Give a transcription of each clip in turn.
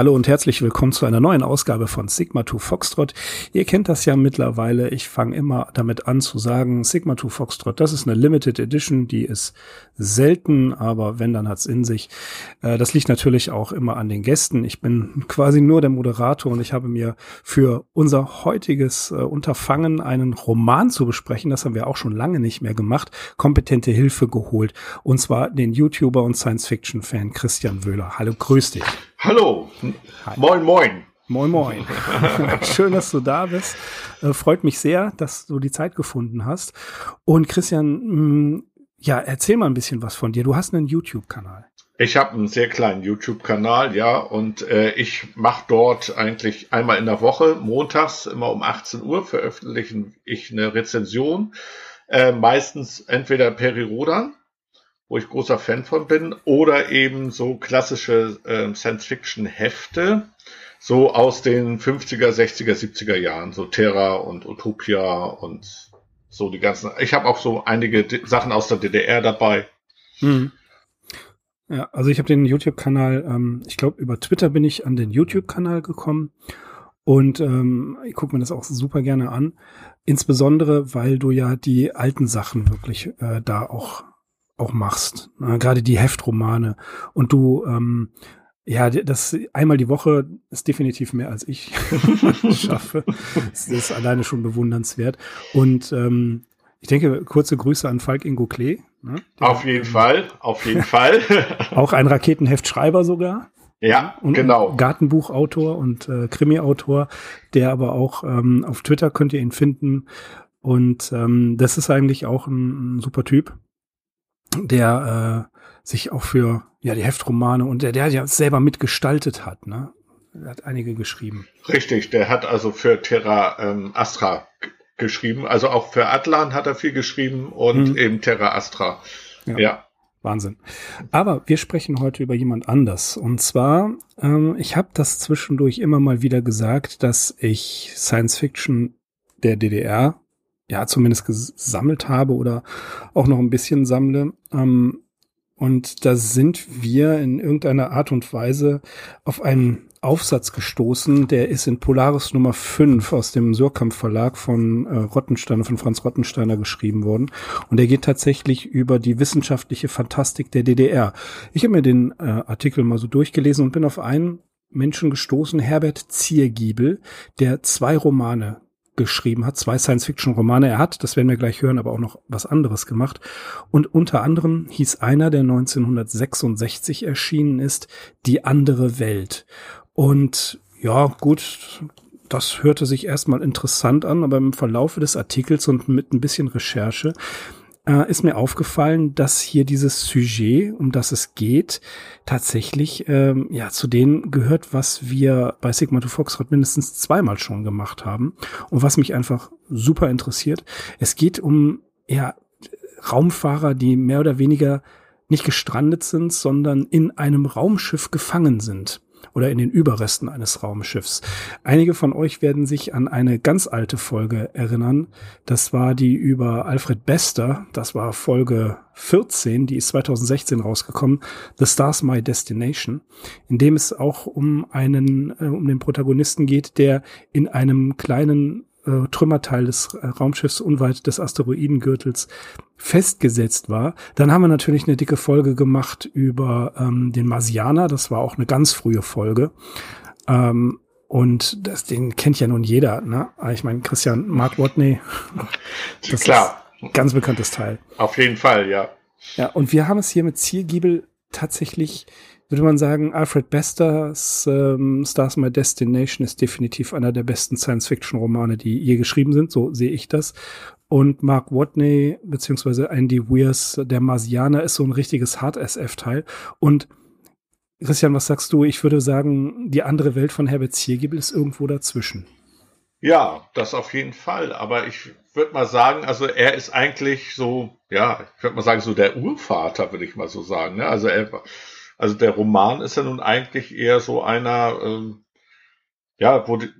Hallo und herzlich willkommen zu einer neuen Ausgabe von Sigma 2 Foxtrot. Ihr kennt das ja mittlerweile. Ich fange immer damit an zu sagen, Sigma 2 Foxtrot, das ist eine Limited Edition, die ist selten, aber wenn, dann hat's in sich. Äh, das liegt natürlich auch immer an den Gästen. Ich bin quasi nur der Moderator und ich habe mir für unser heutiges äh, Unterfangen einen Roman zu besprechen, das haben wir auch schon lange nicht mehr gemacht, kompetente Hilfe geholt. Und zwar den YouTuber und Science-Fiction-Fan Christian Wöhler. Hallo, grüß dich. Hallo. Hi. Moin, moin. Moin, moin. Schön, dass du da bist. Äh, freut mich sehr, dass du die Zeit gefunden hast. Und Christian, mh, mm, ja, erzähl mal ein bisschen was von dir. Du hast einen YouTube-Kanal. Ich habe einen sehr kleinen YouTube-Kanal, ja, und äh, ich mache dort eigentlich einmal in der Woche, montags immer um 18 Uhr, veröffentliche ich eine Rezension, äh, meistens entweder Peri Rodan wo ich großer Fan von bin, oder eben so klassische äh, Science-Fiction-Hefte, so aus den 50er, 60er, 70er Jahren, so Terra und Utopia und so die ganzen. Ich habe auch so einige D Sachen aus der DDR dabei. Hm. Ja, also ich habe den YouTube-Kanal, ähm, ich glaube, über Twitter bin ich an den YouTube-Kanal gekommen. Und ähm, ich gucke mir das auch super gerne an. Insbesondere, weil du ja die alten Sachen wirklich äh, da auch auch machst. Ne? Gerade die Heftromane. Und du, ähm, ja, das einmal die Woche ist definitiv mehr als ich schaffe. Das ist alleine schon bewundernswert. Und ähm, ich denke, kurze Grüße an Falk Ingo Klee. Ne? auf jeden ähm, Fall, auf jeden Fall. auch ein Raketenheftschreiber sogar. Ja, und genau. Gartenbuchautor und äh, Krimi-Autor, der aber auch ähm, auf Twitter könnt ihr ihn finden. Und ähm, das ist eigentlich auch ein, ein super Typ der äh, sich auch für ja die Heftromane und der, der ja selber mitgestaltet hat, ne? Er hat einige geschrieben. Richtig, der hat also für Terra ähm, Astra geschrieben. Also auch für Atlan hat er viel geschrieben und mhm. eben Terra Astra. Ja. ja. Wahnsinn. Aber wir sprechen heute über jemand anders. Und zwar, ähm, ich habe das zwischendurch immer mal wieder gesagt, dass ich Science Fiction der DDR ja zumindest gesammelt habe oder auch noch ein bisschen sammle. Ähm, und da sind wir in irgendeiner Art und Weise auf einen Aufsatz gestoßen, der ist in Polaris Nummer 5 aus dem Surkamp Verlag von äh, Rottensteiner, von Franz Rottensteiner geschrieben worden. Und der geht tatsächlich über die wissenschaftliche Fantastik der DDR. Ich habe mir den äh, Artikel mal so durchgelesen und bin auf einen Menschen gestoßen, Herbert Ziergiebel, der zwei Romane geschrieben hat, zwei Science-Fiction-Romane. Er hat, das werden wir gleich hören, aber auch noch was anderes gemacht. Und unter anderem hieß einer, der 1966 erschienen ist, Die andere Welt. Und ja, gut, das hörte sich erstmal interessant an, aber im Verlaufe des Artikels und mit ein bisschen Recherche äh, ist mir aufgefallen, dass hier dieses Sujet, um das es geht, tatsächlich ähm, ja zu denen gehört, was wir bei Sigma to Foxtrot mindestens zweimal schon gemacht haben und was mich einfach super interessiert. Es geht um ja Raumfahrer, die mehr oder weniger nicht gestrandet sind, sondern in einem Raumschiff gefangen sind oder in den Überresten eines Raumschiffs. Einige von euch werden sich an eine ganz alte Folge erinnern. Das war die über Alfred Bester. Das war Folge 14, die ist 2016 rausgekommen. The Stars My Destination, in dem es auch um einen, äh, um den Protagonisten geht, der in einem kleinen äh, Trümmerteil des äh, Raumschiffs unweit des Asteroidengürtels festgesetzt war. Dann haben wir natürlich eine dicke Folge gemacht über ähm, den Marsianer. Das war auch eine ganz frühe Folge. Ähm, und das, den kennt ja nun jeder. Ne? Ich meine, Christian Mark Watney. Das Klar. ist ein ganz bekanntes Teil. Auf jeden Fall, ja. Ja, und wir haben es hier mit Zielgiebel tatsächlich würde man sagen, Alfred Besters ähm, Stars My Destination ist definitiv einer der besten Science-Fiction-Romane, die je geschrieben sind, so sehe ich das. Und Mark Watney beziehungsweise Andy Weirs Der Marsianer ist so ein richtiges Hard-SF-Teil. Und Christian, was sagst du? Ich würde sagen, die andere Welt von Herbert Ziergiebel ist irgendwo dazwischen. Ja, das auf jeden Fall. Aber ich würde mal sagen, also er ist eigentlich so, ja, ich würde mal sagen, so der Urvater, würde ich mal so sagen. Ne? Also er also der Roman ist ja nun eigentlich eher so einer, ähm, ja, wo die,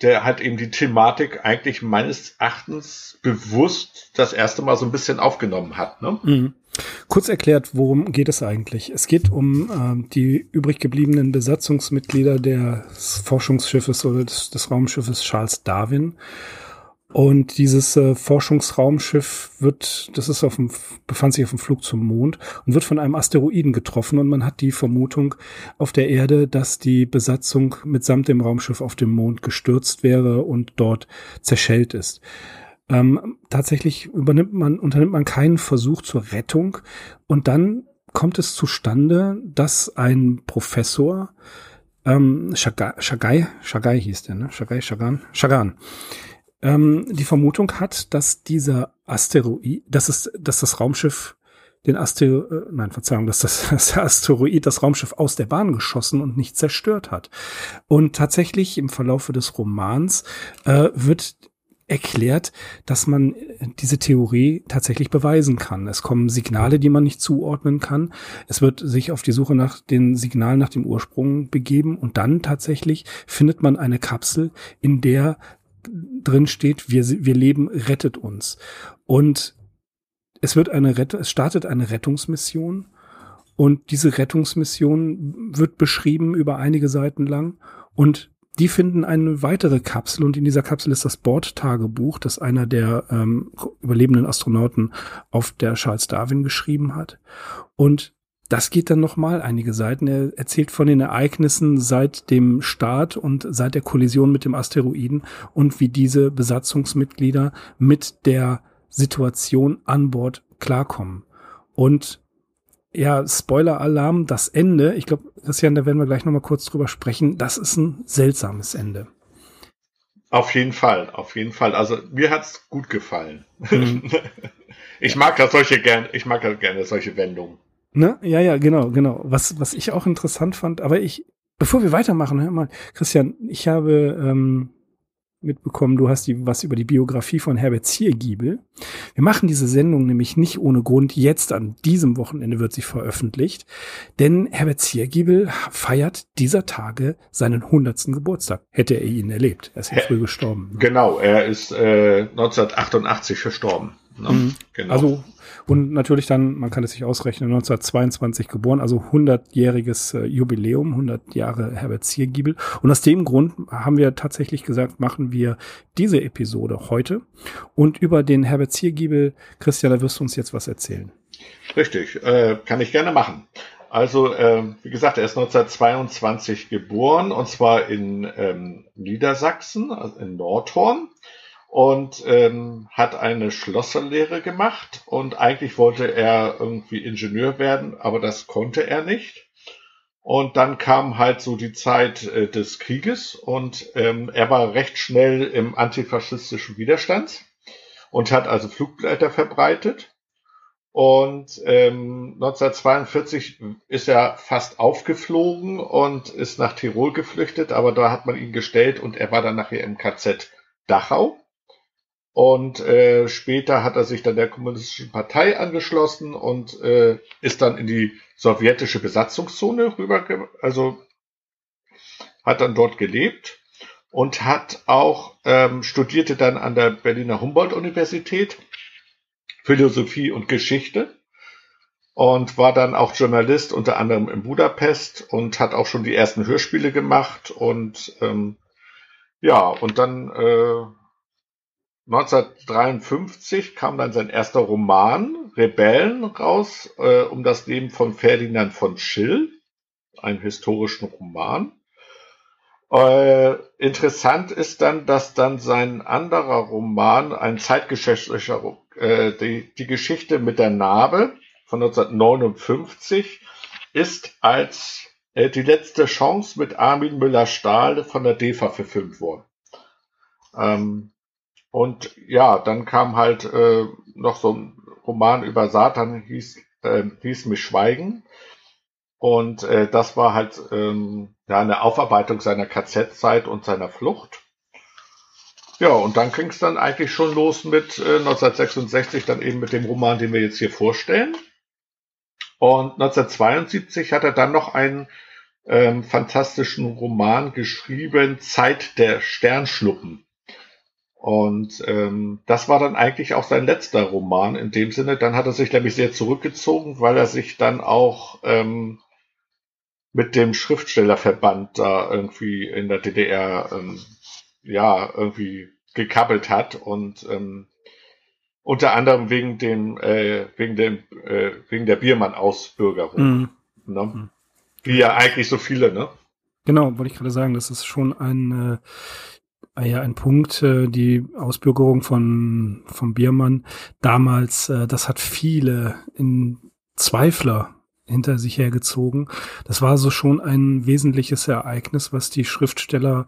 der halt eben die Thematik eigentlich meines Erachtens bewusst das erste Mal so ein bisschen aufgenommen hat. Ne? Mhm. Kurz erklärt, worum geht es eigentlich? Es geht um äh, die übrig gebliebenen Besatzungsmitglieder des Forschungsschiffes oder des, des Raumschiffes Charles Darwin. Und dieses äh, Forschungsraumschiff wird, das ist auf dem, befand sich auf dem Flug zum Mond und wird von einem Asteroiden getroffen und man hat die Vermutung auf der Erde, dass die Besatzung mitsamt dem Raumschiff auf dem Mond gestürzt wäre und dort zerschellt ist. Ähm, tatsächlich übernimmt man, unternimmt man keinen Versuch zur Rettung und dann kommt es zustande, dass ein Professor, ähm, Shagai, Shagai, Shagai hieß der, ne? Shagai, Shagan, Shagan, ähm, die Vermutung hat, dass dieser Asteroid, dass es, dass das Raumschiff den Asteroid, äh, nein, Verzeihung, dass das, dass der Asteroid das Raumschiff aus der Bahn geschossen und nicht zerstört hat. Und tatsächlich im Verlaufe des Romans äh, wird erklärt, dass man diese Theorie tatsächlich beweisen kann. Es kommen Signale, die man nicht zuordnen kann. Es wird sich auf die Suche nach den Signalen nach dem Ursprung begeben und dann tatsächlich findet man eine Kapsel, in der drin steht, wir, wir leben, rettet uns. Und es wird eine Rett es startet eine Rettungsmission und diese Rettungsmission wird beschrieben über einige Seiten lang und die finden eine weitere Kapsel und in dieser Kapsel ist das Bordtagebuch, das einer der ähm, überlebenden Astronauten auf der Charles Darwin geschrieben hat. Und das geht dann nochmal einige Seiten. Er erzählt von den Ereignissen seit dem Start und seit der Kollision mit dem Asteroiden und wie diese Besatzungsmitglieder mit der Situation an Bord klarkommen. Und ja, Spoiler-Alarm, das Ende, ich glaube, Christian, da werden wir gleich nochmal kurz drüber sprechen, das ist ein seltsames Ende. Auf jeden Fall, auf jeden Fall. Also mir hat's gut gefallen. Mhm. ich mag das solche gern, ich mag das gerne solche Wendungen. Ne? Ja, ja, genau, genau. Was, was ich auch interessant fand, aber ich, bevor wir weitermachen, hör mal, Christian, ich habe ähm, mitbekommen, du hast die, was über die Biografie von Herbert Ziergiebel. Wir machen diese Sendung nämlich nicht ohne Grund. Jetzt an diesem Wochenende wird sie veröffentlicht, denn Herbert Ziergiebel feiert dieser Tage seinen hundertsten Geburtstag. Hätte er ihn erlebt. Er ist ja früh gestorben. Ne? Genau, er ist äh, 1988 verstorben. Ne? Mhm. Genau. Also und natürlich dann, man kann es sich ausrechnen, 1922 geboren, also 100-jähriges äh, Jubiläum, 100 Jahre Herbert Ziergiebel. Und aus dem Grund haben wir tatsächlich gesagt, machen wir diese Episode heute. Und über den Herbert Ziergiebel, Christian, da wirst du uns jetzt was erzählen. Richtig, äh, kann ich gerne machen. Also, äh, wie gesagt, er ist 1922 geboren und zwar in ähm, Niedersachsen, also in Nordhorn und ähm, hat eine Schlosserlehre gemacht und eigentlich wollte er irgendwie Ingenieur werden, aber das konnte er nicht. Und dann kam halt so die Zeit äh, des Krieges und ähm, er war recht schnell im antifaschistischen Widerstand und hat also Flugblätter verbreitet. Und ähm, 1942 ist er fast aufgeflogen und ist nach Tirol geflüchtet, aber da hat man ihn gestellt und er war dann nachher im KZ Dachau. Und äh, später hat er sich dann der Kommunistischen Partei angeschlossen und äh, ist dann in die sowjetische Besatzungszone rüber, also hat dann dort gelebt und hat auch ähm, studierte dann an der Berliner Humboldt-Universität Philosophie und Geschichte und war dann auch Journalist unter anderem in Budapest und hat auch schon die ersten Hörspiele gemacht und ähm, ja und dann äh, 1953 kam dann sein erster Roman Rebellen raus, äh, um das Leben von Ferdinand von Schill, einen historischen Roman. Äh, interessant ist dann, dass dann sein anderer Roman, ein zeitgeschichtlicher, äh, die, die Geschichte mit der Narbe von 1959, ist als äh, die letzte Chance mit Armin Müller-Stahl von der DEFA verfilmt worden. Ähm, und ja, dann kam halt äh, noch so ein Roman über Satan, hieß, äh, hieß mich Schweigen. Und äh, das war halt ähm, ja, eine Aufarbeitung seiner KZ-Zeit und seiner Flucht. Ja, und dann ging es dann eigentlich schon los mit äh, 1966, dann eben mit dem Roman, den wir jetzt hier vorstellen. Und 1972 hat er dann noch einen ähm, fantastischen Roman geschrieben, Zeit der Sternschnuppen. Und ähm, das war dann eigentlich auch sein letzter Roman in dem Sinne. Dann hat er sich nämlich sehr zurückgezogen, weil er sich dann auch ähm, mit dem Schriftstellerverband da irgendwie in der DDR ähm, ja irgendwie gekappelt hat und ähm, unter anderem wegen dem äh, wegen dem äh, wegen der Biermann-Ausbürgerung, mhm. ne? Wie ja eigentlich so viele, ne? Genau, wollte ich gerade sagen, das ist schon ein äh, ja, ein Punkt, äh, die Ausbürgerung von, vom Biermann damals, äh, das hat viele in Zweifler hinter sich hergezogen. Das war so schon ein wesentliches Ereignis, was die Schriftsteller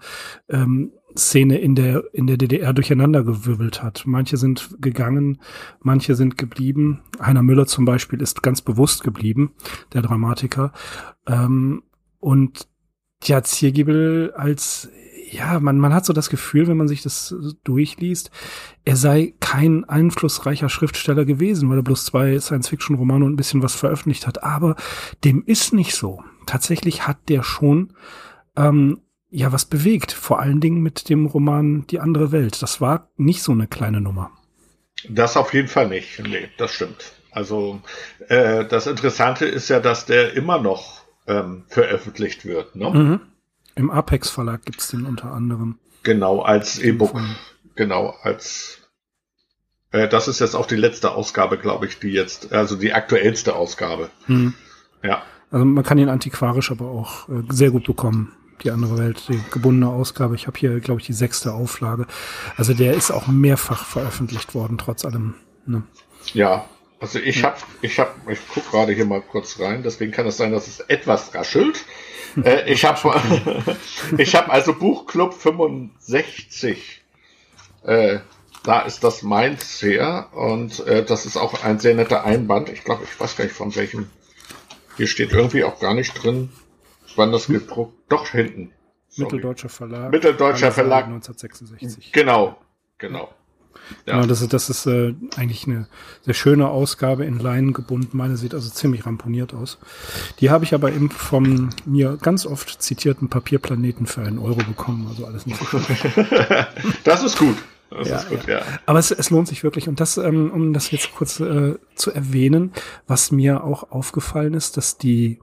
ähm, Szene in der in der DDR durcheinandergewirbelt hat. Manche sind gegangen, manche sind geblieben. Heiner Müller zum Beispiel ist ganz bewusst geblieben, der Dramatiker. Ähm, und ja, Ziergiebel als ja, man, man hat so das Gefühl, wenn man sich das durchliest, er sei kein einflussreicher Schriftsteller gewesen, weil er bloß zwei Science-Fiction-Romane und ein bisschen was veröffentlicht hat. Aber dem ist nicht so. Tatsächlich hat der schon ähm, ja was bewegt. Vor allen Dingen mit dem Roman Die andere Welt. Das war nicht so eine kleine Nummer. Das auf jeden Fall nicht. Nee, das stimmt. Also äh, das Interessante ist ja, dass der immer noch ähm, veröffentlicht wird. Ne? Mhm. Im Apex Verlag gibt's den unter anderem. Genau, als E-Book. Genau, als äh, das ist jetzt auch die letzte Ausgabe, glaube ich, die jetzt, also die aktuellste Ausgabe. Hm. Ja. Also man kann ihn antiquarisch aber auch äh, sehr gut bekommen. Die andere Welt, die gebundene Ausgabe. Ich habe hier, glaube ich, die sechste Auflage. Also der ist auch mehrfach veröffentlicht worden, trotz allem. Ne? Ja, also ich habe, ich habe, ich guck gerade hier mal kurz rein. Deswegen kann es sein, dass es etwas raschelt. Äh, ich habe ich hab also Buchclub 65. Äh, da ist das meins her und äh, das ist auch ein sehr netter Einband. Ich glaube, ich weiß gar nicht von welchem. Hier steht irgendwie auch gar nicht drin, wann das gedruckt. Doch hinten. Sorry. Mitteldeutscher Verlag. Mitteldeutscher Verlag. 1966. Genau, genau. Ja. ja, das ist, das ist äh, eigentlich eine sehr schöne Ausgabe in Leinen gebunden. Meine sieht also ziemlich ramponiert aus. Die habe ich aber eben vom mir ganz oft zitierten Papierplaneten für einen Euro bekommen. Also alles nicht so Das ist gut. Das ja, ist gut, ja. ja. Aber es, es lohnt sich wirklich. Und das, ähm, um das jetzt kurz äh, zu erwähnen, was mir auch aufgefallen ist, dass die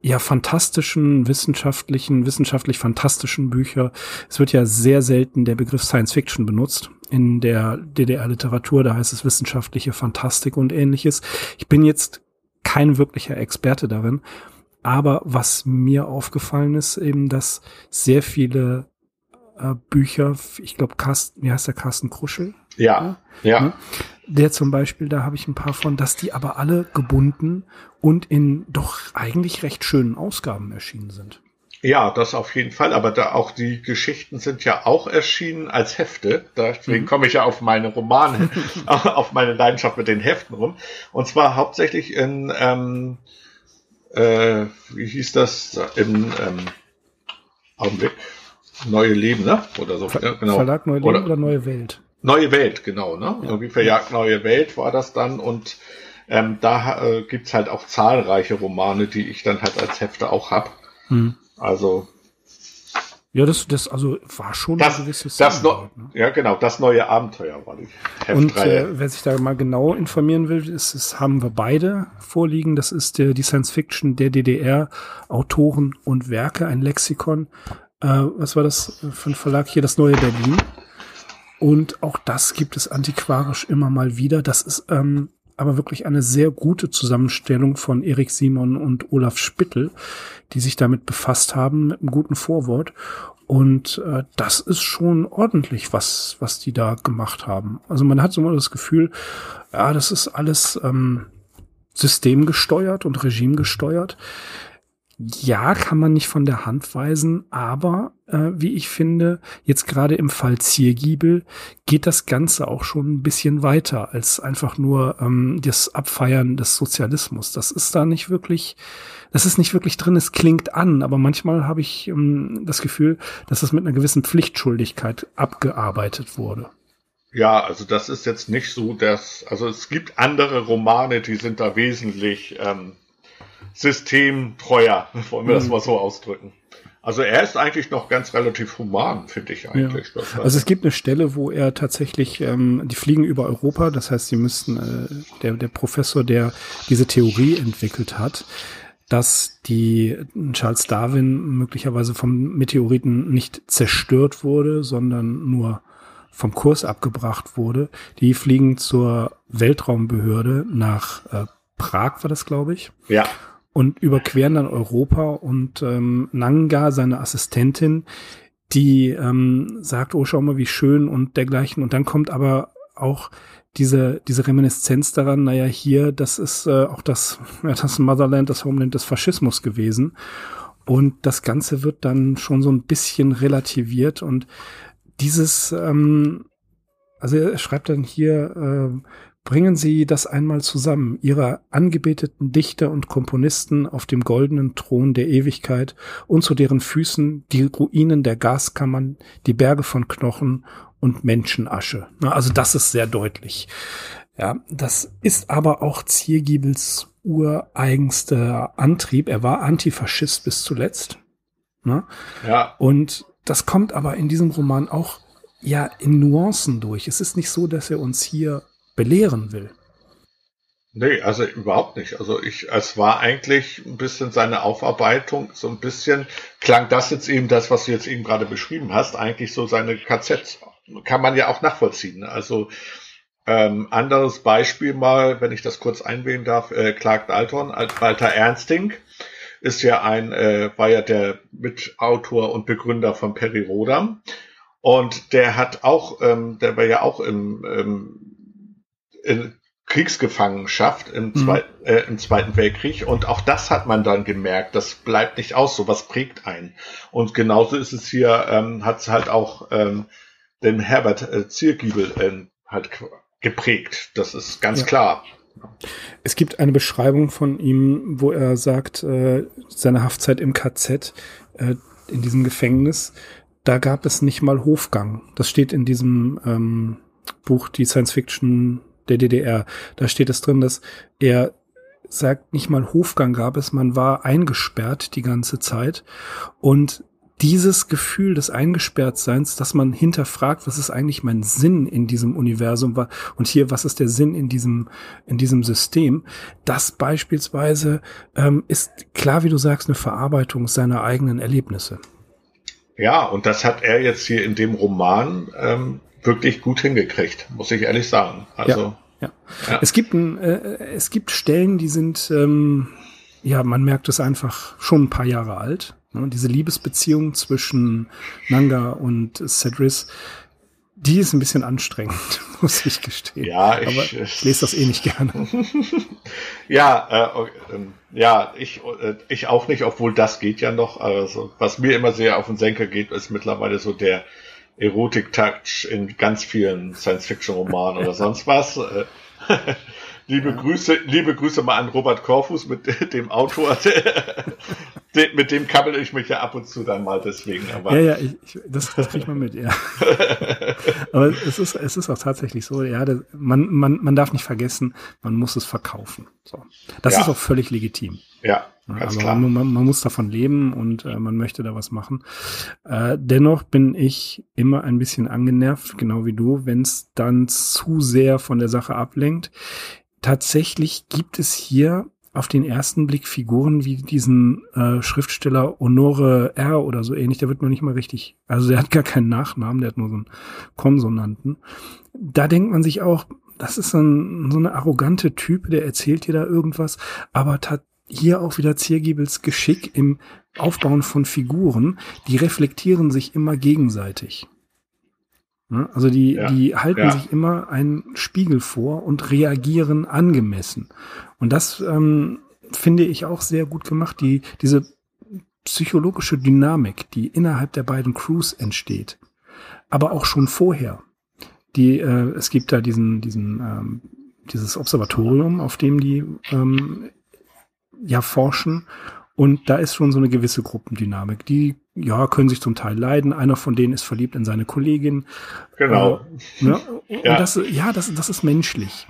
ja fantastischen, wissenschaftlichen, wissenschaftlich fantastischen Bücher. Es wird ja sehr selten der Begriff Science Fiction benutzt in der DDR-Literatur. Da heißt es wissenschaftliche Fantastik und ähnliches. Ich bin jetzt kein wirklicher Experte darin. Aber was mir aufgefallen ist, eben, dass sehr viele äh, Bücher, ich glaube, Carsten, wie heißt der Carsten Kruschel? Ja, ja. ja. Der zum Beispiel, da habe ich ein paar von, dass die aber alle gebunden und in doch eigentlich recht schönen Ausgaben erschienen sind. Ja, das auf jeden Fall. Aber da auch die Geschichten sind ja auch erschienen als Hefte. Deswegen mhm. komme ich ja auf meine Romane, auf meine Leidenschaft mit den Heften rum. Und zwar hauptsächlich in, ähm, äh, wie hieß das, im ähm, Augenblick, Neue Leben, ne? Oder so. Ver ja, genau. Verlag Neue Leben oder, oder Neue Welt? Neue Welt, genau, ne? Ja. Irgendwie verjagt Neue Welt war das dann und ähm, da äh, gibt's halt auch zahlreiche Romane, die ich dann halt als Hefte auch hab. Hm. Also ja, das, das also war schon das, ein gewisses das no, ne? Ja, genau, das neue Abenteuer war die Heftreihe. Und äh, wer sich da mal genau informieren will, ist, ist haben wir beide vorliegen. Das ist der, die Science Fiction der DDR, Autoren und Werke, ein Lexikon. Äh, was war das für ein Verlag hier? Das neue Berlin. Und auch das gibt es antiquarisch immer mal wieder. Das ist ähm, aber wirklich eine sehr gute Zusammenstellung von Erik Simon und Olaf Spittel, die sich damit befasst haben, mit einem guten Vorwort. Und äh, das ist schon ordentlich, was, was die da gemacht haben. Also man hat so mal das Gefühl, ja, das ist alles ähm, systemgesteuert und regimegesteuert. Ja, kann man nicht von der Hand weisen, aber äh, wie ich finde, jetzt gerade im Fall Ziergiebel geht das Ganze auch schon ein bisschen weiter als einfach nur ähm, das Abfeiern des Sozialismus. Das ist da nicht wirklich, das ist nicht wirklich drin. Es klingt an, aber manchmal habe ich ähm, das Gefühl, dass es mit einer gewissen Pflichtschuldigkeit abgearbeitet wurde. Ja, also das ist jetzt nicht so, dass, also es gibt andere Romane, die sind da wesentlich ähm, systemtreuer, wollen wir mhm. das mal so ausdrücken. Also er ist eigentlich noch ganz relativ human, finde ich eigentlich. Ja. Also es gibt eine Stelle, wo er tatsächlich, ähm, die fliegen über Europa, das heißt, sie müssten, äh, der, der Professor, der diese Theorie entwickelt hat, dass die Charles Darwin möglicherweise vom Meteoriten nicht zerstört wurde, sondern nur vom Kurs abgebracht wurde. Die fliegen zur Weltraumbehörde nach äh, Prag, war das, glaube ich. Ja. Und überqueren dann Europa und ähm, Nanga, seine Assistentin, die ähm, sagt, oh, schau mal, wie schön und dergleichen. Und dann kommt aber auch diese, diese Reminiszenz daran, naja, hier, das ist äh, auch das, ja, das Motherland, das Homeland des Faschismus gewesen. Und das Ganze wird dann schon so ein bisschen relativiert und dieses, ähm, also er schreibt dann hier, äh, bringen Sie das einmal zusammen, Ihre angebeteten Dichter und Komponisten auf dem goldenen Thron der Ewigkeit und zu deren Füßen die Ruinen der Gaskammern, die Berge von Knochen und Menschenasche. Also das ist sehr deutlich. Ja, das ist aber auch Ziergiebels ureigenster Antrieb. Er war Antifaschist bis zuletzt. Ne? Ja. Und das kommt aber in diesem Roman auch ja in Nuancen durch. Es ist nicht so, dass er uns hier belehren will. Nee, also überhaupt nicht. Also ich, es war eigentlich ein bisschen seine Aufarbeitung, so ein bisschen klang das jetzt eben das, was du jetzt eben gerade beschrieben hast, eigentlich so seine KZ kann man ja auch nachvollziehen. Also ähm, anderes Beispiel mal, wenn ich das kurz einwählen darf, äh, Clark Dalton, Walter Ernsting ist ja ein, äh, war ja der Mitautor und Begründer von Perry Rodam. Und der hat auch, ähm, der war ja auch im, ähm, in Kriegsgefangenschaft im, mhm. Zweit, äh, im Zweiten Weltkrieg. Und auch das hat man dann gemerkt. Das bleibt nicht aus. Sowas prägt einen. Und genauso ist es hier, ähm, hat es halt auch ähm, den Herbert äh, Ziergiebel äh, halt geprägt. Das ist ganz ja. klar. Es gibt eine Beschreibung von ihm, wo er sagt, äh, seine Haftzeit im KZ, äh, in diesem Gefängnis, da gab es nicht mal Hofgang. Das steht in diesem ähm, Buch, die Science Fiction der DDR. Da steht es drin, dass er sagt, nicht mal Hofgang gab es, man war eingesperrt die ganze Zeit und dieses Gefühl des Eingesperrtseins, dass man hinterfragt, was ist eigentlich mein Sinn in diesem Universum war und hier, was ist der Sinn in diesem, in diesem System, das beispielsweise ähm, ist klar, wie du sagst, eine Verarbeitung seiner eigenen Erlebnisse. Ja, und das hat er jetzt hier in dem Roman ähm, wirklich gut hingekriegt, muss ich ehrlich sagen. Also ja. Ja. ja. Es gibt ein, äh, es gibt Stellen, die sind ähm, ja, man merkt es einfach schon ein paar Jahre alt. Ne? Diese Liebesbeziehung zwischen Nanga und Cedris, die ist ein bisschen anstrengend, muss ich gestehen. Ja, ich, Aber ich lese das eh nicht gerne. ja, äh, äh, ja, ich, äh, ich auch nicht, obwohl das geht ja noch. Also, was mir immer sehr auf den Senker geht, ist mittlerweile so der Erotik-Touch in ganz vielen Science-Fiction-Romanen oder sonst was. Äh, Liebe. Grüße, liebe Grüße mal an Robert Korfus mit dem Autor. Mit dem kabbel ich mich ja ab und zu dann mal deswegen. Aber ja, ja, ich, ich, das, das kriegt man mit, ja. aber es ist, es ist auch tatsächlich so, ja, das, man, man, man darf nicht vergessen, man muss es verkaufen. So. Das ja. ist auch völlig legitim. Ja, ganz also klar. Man, man, man, muss davon leben und äh, man möchte da was machen. Äh, dennoch bin ich immer ein bisschen angenervt, genau wie du, wenn es dann zu sehr von der Sache ablenkt tatsächlich gibt es hier auf den ersten Blick Figuren wie diesen äh, Schriftsteller Honore R oder so ähnlich, der wird noch nicht mal richtig, also der hat gar keinen Nachnamen, der hat nur so einen Konsonanten. Da denkt man sich auch, das ist ein, so eine arrogante Typ, der erzählt dir da irgendwas, aber hat hier auch wieder Ziergiebels Geschick im Aufbauen von Figuren, die reflektieren sich immer gegenseitig. Ne? Also die, ja, die halten ja. sich immer einen Spiegel vor und reagieren angemessen. Und das ähm, finde ich auch sehr gut gemacht, die, diese psychologische Dynamik, die innerhalb der beiden Crews entsteht. Aber auch schon vorher. Die, äh, es gibt da diesen, diesen, ähm, dieses Observatorium, auf dem die ähm, ja forschen. Und da ist schon so eine gewisse Gruppendynamik. Die ja, können sich zum Teil leiden. Einer von denen ist verliebt in seine Kollegin. Genau. Äh, ne? Und ja, das, ja das, das ist menschlich.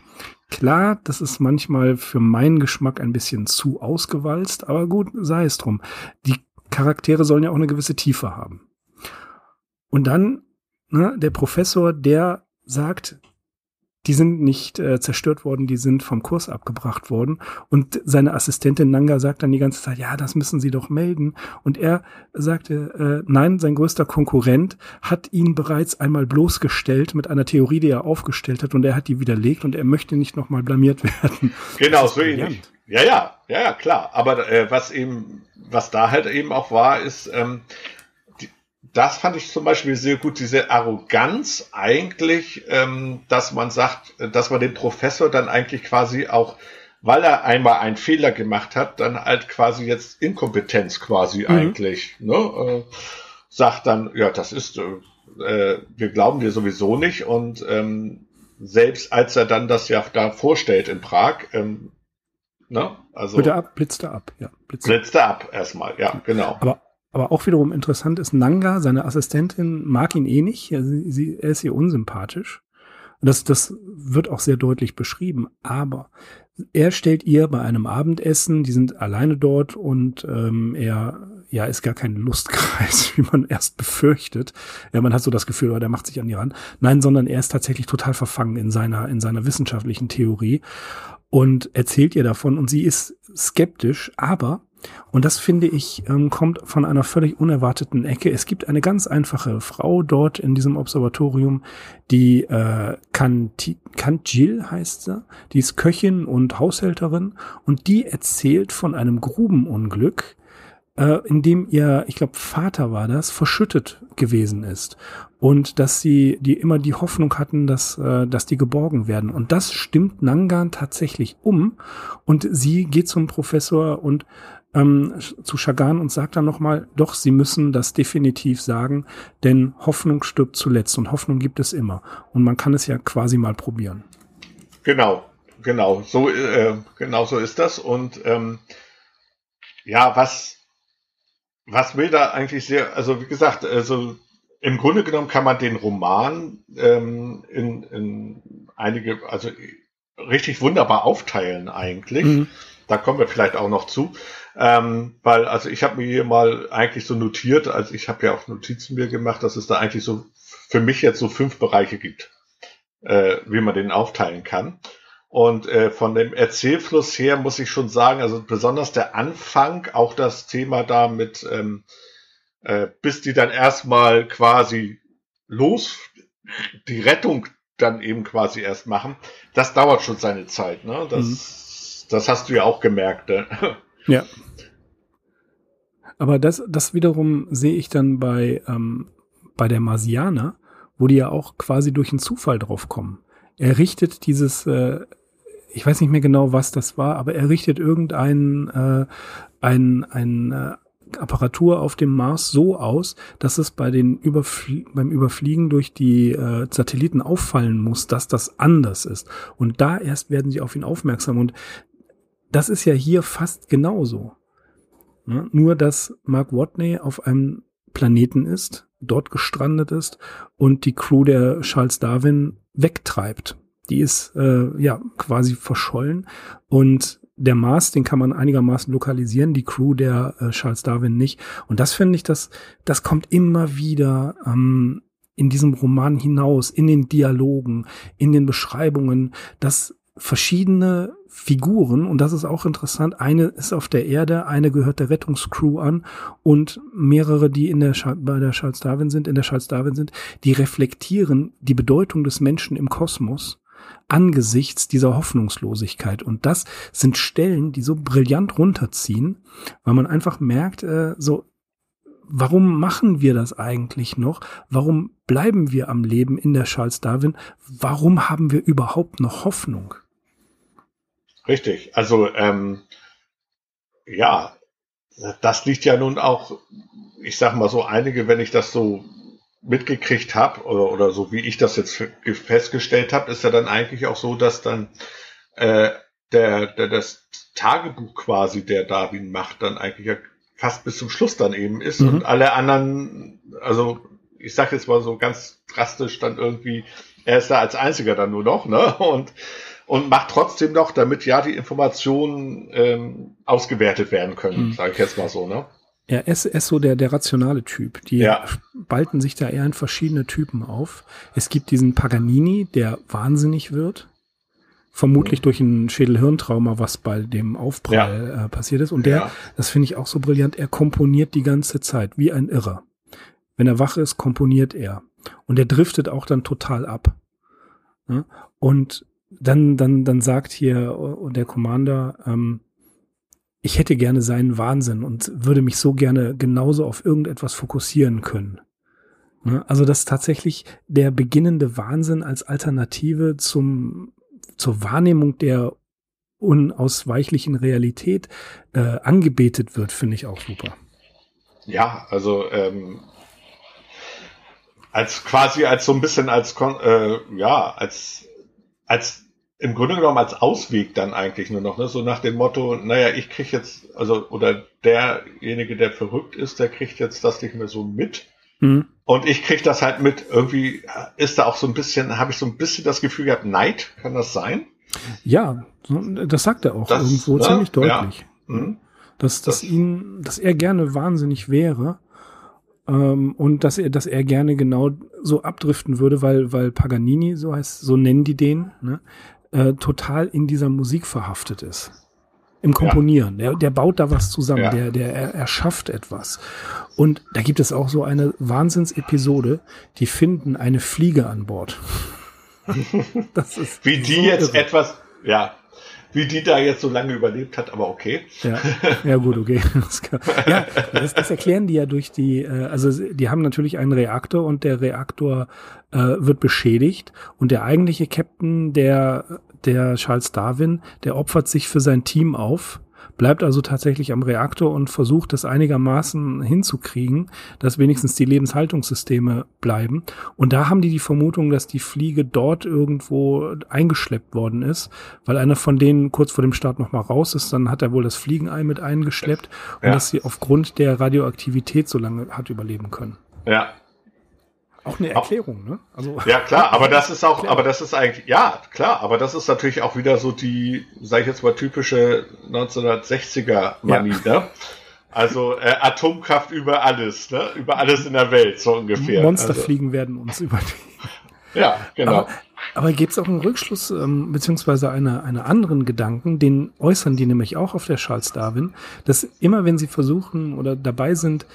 Klar, das ist manchmal für meinen Geschmack ein bisschen zu ausgewalzt, aber gut, sei es drum. Die Charaktere sollen ja auch eine gewisse Tiefe haben. Und dann ne, der Professor, der sagt, die sind nicht äh, zerstört worden, die sind vom Kurs abgebracht worden. Und seine Assistentin Nanga sagt dann die ganze Zeit, ja, das müssen Sie doch melden. Und er sagte, äh, nein, sein größter Konkurrent hat ihn bereits einmal bloßgestellt mit einer Theorie, die er aufgestellt hat, und er hat die widerlegt und er möchte nicht nochmal blamiert werden. Genau, so ähnlich. Ja, ja, ja, ja, klar. Aber äh, was eben, was da halt eben auch war, ist, ähm, das fand ich zum Beispiel sehr gut, diese Arroganz eigentlich, ähm, dass man sagt, dass man den Professor dann eigentlich quasi auch, weil er einmal einen Fehler gemacht hat, dann halt quasi jetzt Inkompetenz quasi mhm. eigentlich, ne, äh, sagt dann, ja, das ist, äh, wir glauben dir sowieso nicht und ähm, selbst als er dann das ja da vorstellt in Prag, ähm, ne, also. Bitte ab, blitzte ab, ja. Blitzte, blitzte ab erstmal, ja, genau. Aber aber auch wiederum interessant ist, Nanga, seine Assistentin, mag ihn eh nicht. Sie, sie, er ist ihr unsympathisch. Das, das wird auch sehr deutlich beschrieben. Aber er stellt ihr bei einem Abendessen, die sind alleine dort und ähm, er ja ist gar kein Lustkreis, wie man erst befürchtet. Ja, man hat so das Gefühl, oh, der macht sich an die ran. Nein, sondern er ist tatsächlich total verfangen in seiner in seiner wissenschaftlichen Theorie und erzählt ihr davon und sie ist skeptisch, aber und das finde ich, ähm, kommt von einer völlig unerwarteten Ecke. Es gibt eine ganz einfache Frau dort in diesem Observatorium, die äh, Kantjil heißt sie, die ist Köchin und Haushälterin. Und die erzählt von einem Grubenunglück, äh, in dem ihr, ich glaube, Vater war das, verschüttet gewesen ist. Und dass sie die immer die Hoffnung hatten, dass äh, dass die geborgen werden. Und das stimmt Nangan tatsächlich um. Und sie geht zum Professor und ähm, zu Chagan und sagt dann nochmal, doch, Sie müssen das definitiv sagen, denn Hoffnung stirbt zuletzt und Hoffnung gibt es immer. Und man kann es ja quasi mal probieren. Genau, genau, so, äh, genau so ist das. Und ähm, ja, was, was will da eigentlich sehr, also wie gesagt, also im Grunde genommen kann man den Roman ähm, in, in einige, also richtig wunderbar aufteilen eigentlich. Mhm. Da kommen wir vielleicht auch noch zu. Ähm, weil, also ich habe mir hier mal eigentlich so notiert, also ich habe ja auch Notizen mir gemacht, dass es da eigentlich so für mich jetzt so fünf Bereiche gibt, äh, wie man den aufteilen kann. Und äh, von dem Erzählfluss her muss ich schon sagen, also besonders der Anfang, auch das Thema da mit, ähm, äh, bis die dann erstmal quasi los, die Rettung dann eben quasi erst machen, das dauert schon seine Zeit. Ne? Das, mhm. Das hast du ja auch gemerkt. Ne? Ja. Aber das, das wiederum sehe ich dann bei, ähm, bei der Marsianer, wo die ja auch quasi durch einen Zufall drauf kommen. Er richtet dieses, äh, ich weiß nicht mehr genau, was das war, aber er richtet irgendein äh, ein, ein äh, Apparatur auf dem Mars so aus, dass es bei den Überflie beim Überfliegen durch die äh, Satelliten auffallen muss, dass das anders ist. Und da erst werden sie auf ihn aufmerksam. Und das ist ja hier fast genauso. Ne? Nur, dass Mark Watney auf einem Planeten ist, dort gestrandet ist und die Crew der Charles Darwin wegtreibt. Die ist äh, ja quasi verschollen und der Mars, den kann man einigermaßen lokalisieren, die Crew der äh, Charles Darwin nicht. Und das finde ich, das, das kommt immer wieder ähm, in diesem Roman hinaus, in den Dialogen, in den Beschreibungen, dass verschiedene Figuren, und das ist auch interessant, eine ist auf der Erde, eine gehört der Rettungscrew an und mehrere, die in der bei der Charles Darwin sind, in der Charles Darwin sind, die reflektieren die Bedeutung des Menschen im Kosmos angesichts dieser Hoffnungslosigkeit. Und das sind Stellen, die so brillant runterziehen, weil man einfach merkt, äh, so, warum machen wir das eigentlich noch? Warum bleiben wir am Leben in der Charles Darwin? Warum haben wir überhaupt noch Hoffnung? Richtig. Also ähm, ja, das liegt ja nun auch, ich sag mal so, einige, wenn ich das so mitgekriegt habe oder, oder so wie ich das jetzt festgestellt habe, ist ja dann eigentlich auch so, dass dann äh, der, der das Tagebuch quasi, der Darwin macht, dann eigentlich ja fast bis zum Schluss dann eben ist mhm. und alle anderen, also ich sag jetzt mal so ganz drastisch dann irgendwie, er ist da als einziger dann nur noch, ne? Und und macht trotzdem noch, damit ja die Informationen ähm, ausgewertet werden können, mhm. sage ich jetzt mal so, ne? Er ist, ist so der, der rationale Typ. Die Ja. balten sich da eher in verschiedene Typen auf. Es gibt diesen Paganini, der wahnsinnig wird. Vermutlich durch ein Schädel-Hirntrauma, was bei dem Aufprall äh, passiert ist. Und der, Ja. das finde ich auch so brillant, er komponiert die ganze Zeit, wie ein Irrer. Wenn er wach ist, komponiert er. Und er driftet auch dann total ab. Ja? Und dann, dann, dann sagt hier äh, der Commander, ähm, ich hätte gerne seinen Wahnsinn und würde mich so gerne genauso auf irgendetwas fokussieren können. Ne? Also dass tatsächlich der beginnende Wahnsinn als Alternative zum, zur Wahrnehmung der unausweichlichen Realität äh, angebetet wird, finde ich auch super. Ja, also ähm, als quasi als so ein bisschen als äh, ja als als im Grunde genommen als Ausweg dann eigentlich nur noch, ne? so nach dem Motto, naja, ich krieg jetzt, also, oder derjenige, der verrückt ist, der kriegt jetzt das nicht mehr so mit. Mhm. Und ich krieg das halt mit, irgendwie ist da auch so ein bisschen, habe ich so ein bisschen das Gefühl gehabt, Neid, kann das sein? Ja, das sagt er auch Das, irgendwo ne? ziemlich deutlich. Mhm. Dass, dass Das- ihn, dass er gerne wahnsinnig wäre ähm, und dass er, dass er gerne genau so abdriften würde, weil, weil Paganini, so heißt, so nennen die den, ne, äh, total in dieser Musik verhaftet ist. Im Komponieren. Der, der baut da was zusammen, Ja. der, der er, erschafft etwas. Und da gibt es auch so eine Wahnsinnsepisode, die finden eine Fliege an Bord. das ist Wie die so jetzt irre. etwas, ja, wie die da jetzt so lange überlebt hat, aber okay. Ja, ja gut, okay. Das kann, ja, das, das erklären die ja durch die, äh, also die haben natürlich einen Reaktor und der Reaktor äh, wird beschädigt und der eigentliche Captain, der, der Charles Darwin, der opfert sich für sein Team auf, bleibt also tatsächlich am Reaktor und versucht das einigermaßen hinzukriegen, dass wenigstens die Lebenshaltungssysteme bleiben. Und da haben die die Vermutung, dass die Fliege dort irgendwo eingeschleppt worden ist, weil einer von denen kurz vor dem Start noch mal raus ist. Dann hat er wohl das Fliegenei mit eingeschleppt und Ja. dass sie aufgrund der Radioaktivität so lange hat überleben können. Ja, Auch eine Erklärung, ne? Also ja klar, aber das ist auch, aber das ist eigentlich, ja klar, aber das ist natürlich auch wieder so die, sag ich jetzt mal typische 1960er Manie, ne? Also äh, Atomkraft über alles, ne? Über alles in der Welt so ungefähr. Monsterfliegen werden uns über die Also, ja, genau. Aber, aber gibt es auch einen Rückschluss, ähm, beziehungsweise eine, eine anderen Gedanken, den äußern die nämlich auch auf der Charles Darwin, dass immer wenn sie versuchen oder dabei sind,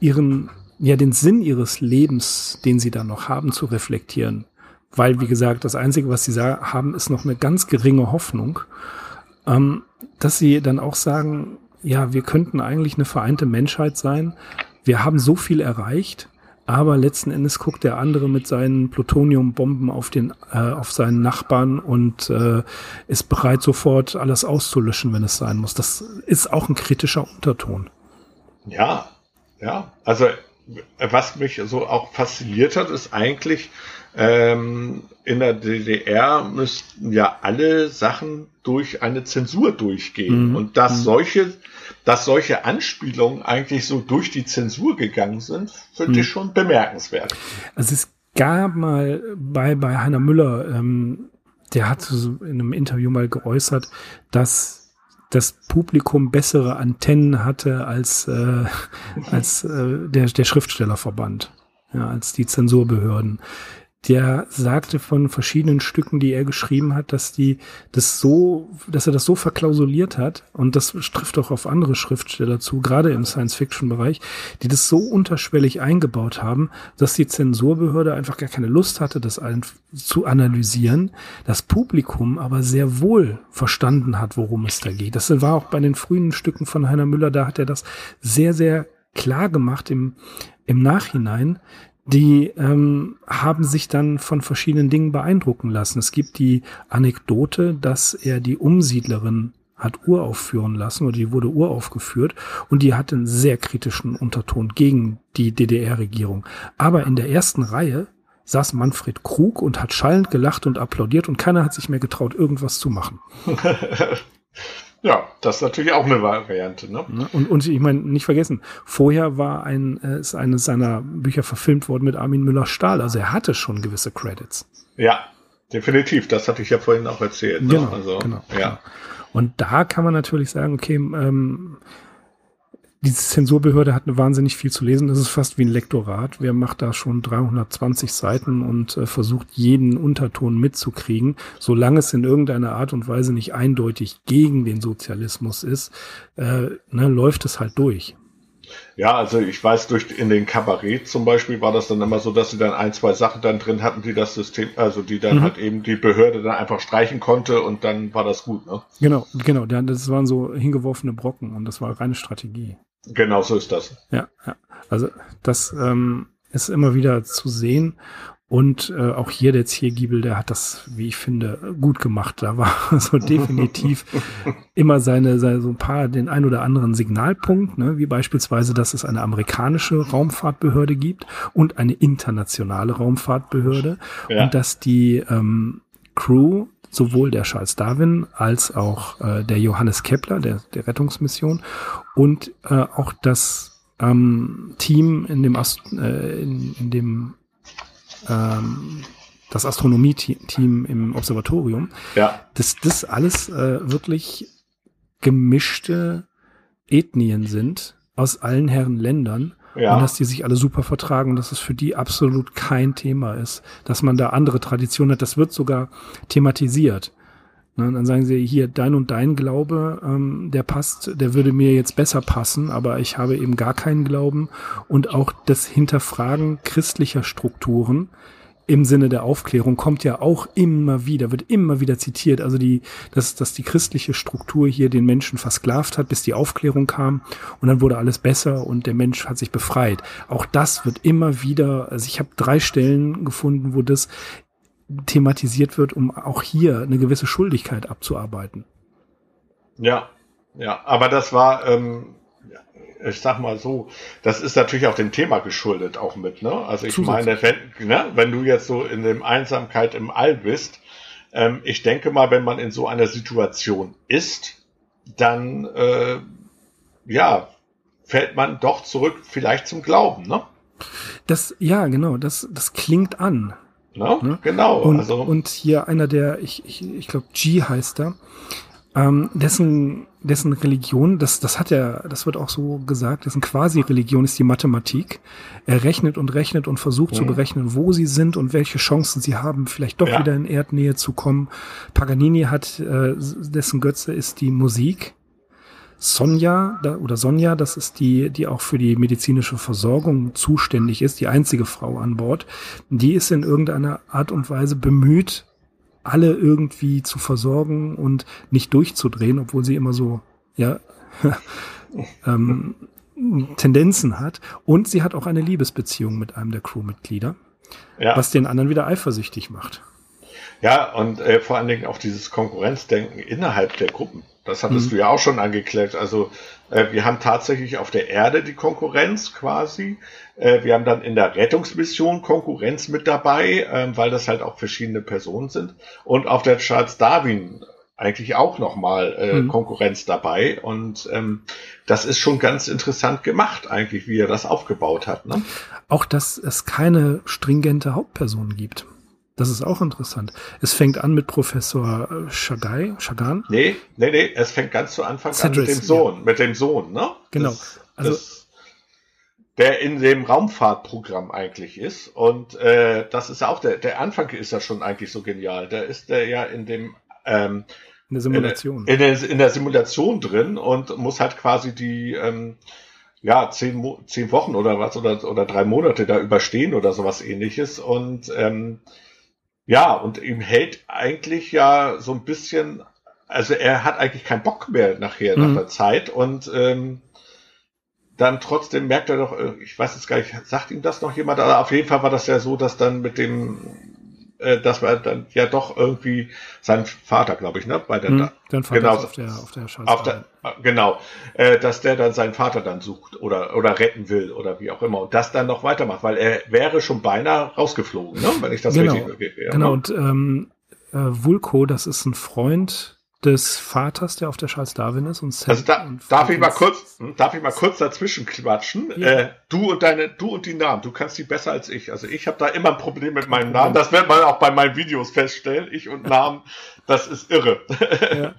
ihren, ja, den Sinn ihres Lebens, den sie da noch haben, zu reflektieren. Weil, wie gesagt, das Einzige, was sie haben, ist noch eine ganz geringe Hoffnung, ähm, dass sie dann auch sagen, ja, wir könnten eigentlich eine vereinte Menschheit sein. Wir haben so viel erreicht, aber letzten Endes guckt der andere mit seinen Plutoniumbomben auf den, äh, auf seinen Nachbarn und äh, ist bereit, sofort alles auszulöschen, wenn es sein muss. Das ist auch ein kritischer Unterton. Ja, ja. Also was mich so auch fasziniert hat, ist eigentlich, ähm, in der DDR müssten ja alle Sachen durch eine Zensur durchgehen. Mhm. Und dass Mhm. solche, dass solche Anspielungen eigentlich so durch die Zensur gegangen sind, finde Mhm. ich schon bemerkenswert. Also es gab mal bei, bei Heiner Müller, ähm, der hat so in einem Interview mal geäußert, dass das Publikum bessere Antennen hatte als, äh, als äh, der, der Schriftstellerverband, ja, als die Zensurbehörden. Der sagte von verschiedenen Stücken, die er geschrieben hat, dass die das so, dass er das so verklausuliert hat, und das trifft auch auf andere Schriftsteller zu, gerade im Science-Fiction-Bereich, die das so unterschwellig eingebaut haben, dass die Zensurbehörde einfach gar keine Lust hatte, das ein, zu analysieren, das Publikum aber sehr wohl verstanden hat, worum es da geht. Das war auch bei den frühen Stücken von Heiner Müller, da hat er das sehr, sehr klar gemacht im, im Nachhinein, die ähm, haben sich dann von verschiedenen Dingen beeindrucken lassen. Es gibt die Anekdote, dass er die Umsiedlerin hat uraufführen lassen oder die wurde uraufgeführt und die hatte einen sehr kritischen Unterton gegen die DDR-Regierung. Aber in der ersten Reihe saß Manfred Krug und hat schallend gelacht und applaudiert und keiner hat sich mehr getraut, irgendwas zu machen. Ja, das ist natürlich auch eine Variante. Ne? Ne? Und, und ich meine, nicht vergessen, vorher war ein, äh, ist eines seiner Bücher verfilmt worden mit Armin Müller-Stahl. Also er hatte schon gewisse Credits. Ja, definitiv. Das hatte ich ja vorhin auch erzählt. Ne? Genau, also, genau, ja. Und da kann man natürlich sagen, okay, ähm, diese Zensurbehörde hat eine wahnsinnig viel zu lesen. Das ist fast wie ein Lektorat. Wer macht da schon 320 Seiten und äh, versucht jeden Unterton mitzukriegen, solange es in irgendeiner Art und Weise nicht eindeutig gegen den Sozialismus ist, äh, ne, läuft es halt durch. Ja, also ich weiß, durch in den Kabarett zum Beispiel war das dann immer so, dass sie dann ein, zwei Sachen dann drin hatten, die das System, also die dann mhm. halt eben die Behörde dann einfach streichen konnte und dann war das gut, ne? Genau, genau. Das waren so hingeworfene Brocken und das war reine Strategie. Genau so ist das. Ja, ja. Also das ähm, ist immer wieder zu sehen. Und äh, auch hier der Ziergiebel, der hat das, wie ich finde, gut gemacht. Da war so definitiv immer seine, seine so ein paar, den ein oder anderen Signalpunkt, ne, wie beispielsweise, dass es eine amerikanische Raumfahrtbehörde gibt und eine internationale Raumfahrtbehörde ja. und dass die ähm, Crew sowohl der Charles Darwin als auch äh, der Johannes Kepler, der, der Rettungsmission und äh, auch das ähm, Team in dem, Ast äh, in, in dem ähm, das Astronomie-Team im Observatorium, ja. dass das alles äh, wirklich gemischte Ethnien sind aus allen Herren Ländern ja. und dass die sich alle super vertragen und dass es für die absolut kein Thema ist, dass man da andere Traditionen hat. Das wird sogar thematisiert. Ne, dann sagen sie hier, dein und dein Glaube, ähm, der passt, der würde mir jetzt besser passen, aber ich habe eben gar keinen Glauben. Und auch das Hinterfragen christlicher Strukturen im Sinne der Aufklärung kommt ja auch immer wieder, wird immer wieder zitiert. Also die, dass, dass die christliche Struktur hier den Menschen versklavt hat, bis die Aufklärung kam und dann wurde alles besser und der Mensch hat sich befreit. Auch das wird immer wieder, also ich habe drei Stellen gefunden, wo das thematisiert wird, um auch hier eine gewisse Schuldigkeit abzuarbeiten. Ja, ja, aber das war, ähm, ich sag mal so, das ist natürlich auch dem Thema geschuldet auch mit, ne? Also ich meine, wenn, ne, wenn du jetzt so in dem Einsamkeit im All bist, ähm, ich denke mal, wenn man in so einer Situation ist, dann äh, ja, fällt man doch zurück vielleicht zum Glauben, ne? Das, ja, genau, das, das klingt an. Ne? ne? Genau. Und, also. und hier einer der, ich, ich, ich glaube, G heißt er, ähm, dessen, dessen Religion, das, das hat er, das wird auch so gesagt, dessen Quasi-Religion ist die Mathematik. Er rechnet und rechnet und versucht mhm. zu berechnen, wo sie sind und welche Chancen sie haben, vielleicht doch ja. wieder in Erdnähe zu kommen. Paganini hat, äh, dessen Götze ist die Musik. Sonja da, oder Sonja, das ist die, die auch für die medizinische Versorgung zuständig ist, die einzige Frau an Bord. Die ist in irgendeiner Art und Weise bemüht, alle irgendwie zu versorgen und nicht durchzudrehen, obwohl sie immer so, ja, ähm, Tendenzen hat. Und sie hat auch eine Liebesbeziehung mit einem der Crewmitglieder, ja. was den anderen wieder eifersüchtig macht. Ja, und äh, vor allen Dingen auch dieses Konkurrenzdenken innerhalb der Gruppen. Das hattest mhm. du ja auch schon angeklärt. Also wir haben tatsächlich auf der Erde die Konkurrenz quasi. Äh, wir haben dann in der Rettungsmission Konkurrenz mit dabei, äh, weil das halt auch verschiedene Personen sind. Und auf der Charles Darwin eigentlich auch nochmal äh, mhm. Konkurrenz dabei. Und ähm, das ist schon ganz interessant gemacht, eigentlich, wie er das aufgebaut hat. Ne? Auch, dass es keine stringente Hauptperson gibt. Das ist auch interessant. Es fängt an mit Professor äh, Chagai, Chagan. Nee, nee, nee, es fängt ganz zu Anfang Cedric, an mit dem Sohn, ja. mit dem Sohn, ne? Genau. Das, also, das, der in dem Raumfahrtprogramm eigentlich ist. Und äh, das ist auch der, der Anfang ist ja schon eigentlich so genial. Da ist der ja in dem ähm, in der Simulation. In, der, in der Simulation drin und muss halt quasi die ähm, ja, zehn, zehn Wochen oder was oder, oder drei Monate da überstehen oder sowas ähnliches. Und ähm, ja, und ihm hält eigentlich ja so ein bisschen, also er hat eigentlich keinen Bock mehr nachher, mhm. nach der Zeit und ähm, dann trotzdem merkt er doch, äh, ich weiß jetzt gar nicht, sagt ihm das noch jemand, aber auf jeden Fall war das ja so, dass dann mit dem äh, dass wir dann ja doch irgendwie sein Vater, glaube ich, ne, bei der hm, Dein Vater genau, auf der auf der, auf der genau, äh, dass der dann seinen Vater dann sucht oder oder retten will oder wie auch immer und das dann noch weitermacht, weil er wäre schon beinahe rausgeflogen, ne, wenn ich das genau, richtig ja, Genau ne? und ähm, äh, Vulko, das ist ein Freund des Vaters, der auf der Charles Darwin ist. Und Sam also da, und darf ich mal kurz, hm, darf ich mal kurz dazwischen quatschen? Ja. Äh, du und deine, du und die Namen, du kannst die besser als ich. Also ich habe da immer ein Problem mit meinem Namen. Das wird man auch bei meinen Videos feststellen. Ich und Namen, das ist irre. Ja.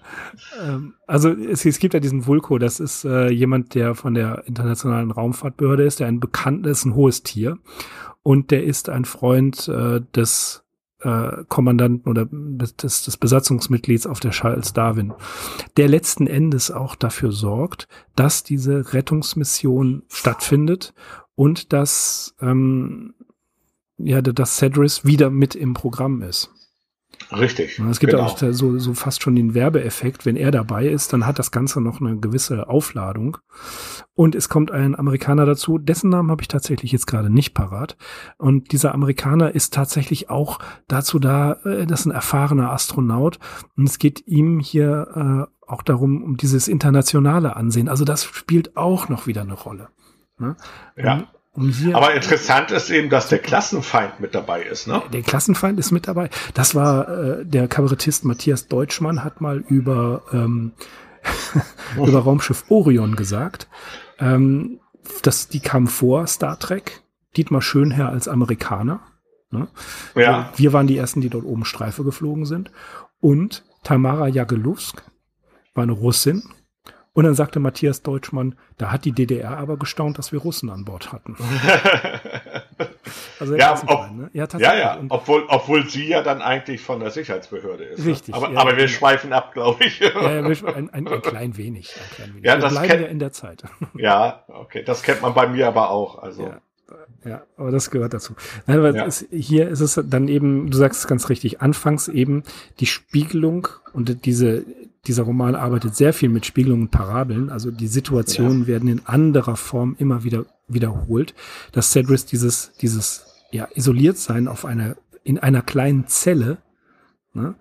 Ähm, also es, es, gibt ja diesen Vulko, das ist äh, jemand, der von der internationalen Raumfahrtbehörde ist, der ein bekannt ist, ein hohes Tier. Und der ist ein Freund äh, des äh, Kommandanten oder des, des Besatzungsmitglieds auf der Charles Darwin, der letzten Endes auch dafür sorgt, dass diese Rettungsmission stattfindet und dass ähm, ja, dass Cedris wieder mit im Programm ist. Richtig. Es gibt genau. auch so, so fast schon den Werbeeffekt. Wenn er dabei ist, dann hat das Ganze noch eine gewisse Aufladung. Und es kommt ein Amerikaner dazu, dessen Namen habe ich tatsächlich jetzt gerade nicht parat. Und dieser Amerikaner ist tatsächlich auch dazu da, äh, das ist ein erfahrener Astronaut. Und es geht ihm hier äh, auch darum, um dieses internationale Ansehen. Also das spielt auch noch wieder eine Rolle. Ne? Ja. Um Aber interessant ist eben, dass der Klassenfeind mit dabei ist, ne? Der Klassenfeind ist mit dabei. Das war äh, der Kabarettist Matthias Deutschmann hat mal über ähm, über Raumschiff Orion gesagt. Ähm, dass die kam vor Star Trek. Dietmar Schönherr als Amerikaner. Ne? Ja. Wir waren die ersten, die dort oben Streife geflogen sind. Und Tamara Jagelusk war eine Russin, und dann sagte Matthias Deutschmann, da hat die DDR aber gestaunt, dass wir Russen an Bord hatten. also ja, ob, ne? ja, ja, ja. obwohl, obwohl sie ja dann eigentlich von der Sicherheitsbehörde ist. Ne? Richtig. Aber, ja, aber wir genau. schweifen ab, glaube ich. ja, ein, ein, ein, klein wenig. Ein klein wenig. Ja, wir das bleiben kennt, ja in der Zeit. ja, okay, das kennt man bei mir aber auch. Also. Ja. Aber das gehört dazu. Nein, aber ja. es, hier ist es dann eben, du sagst es ganz richtig, anfangs eben die Spiegelung und diese, dieser Roman arbeitet sehr viel mit Spiegelungen und Parabeln. Also die Situationen ja. werden in anderer Form immer wieder wiederholt. Dass Cedric dieses, dieses, ja, isoliert sein auf einer, in einer kleinen Zelle, ne,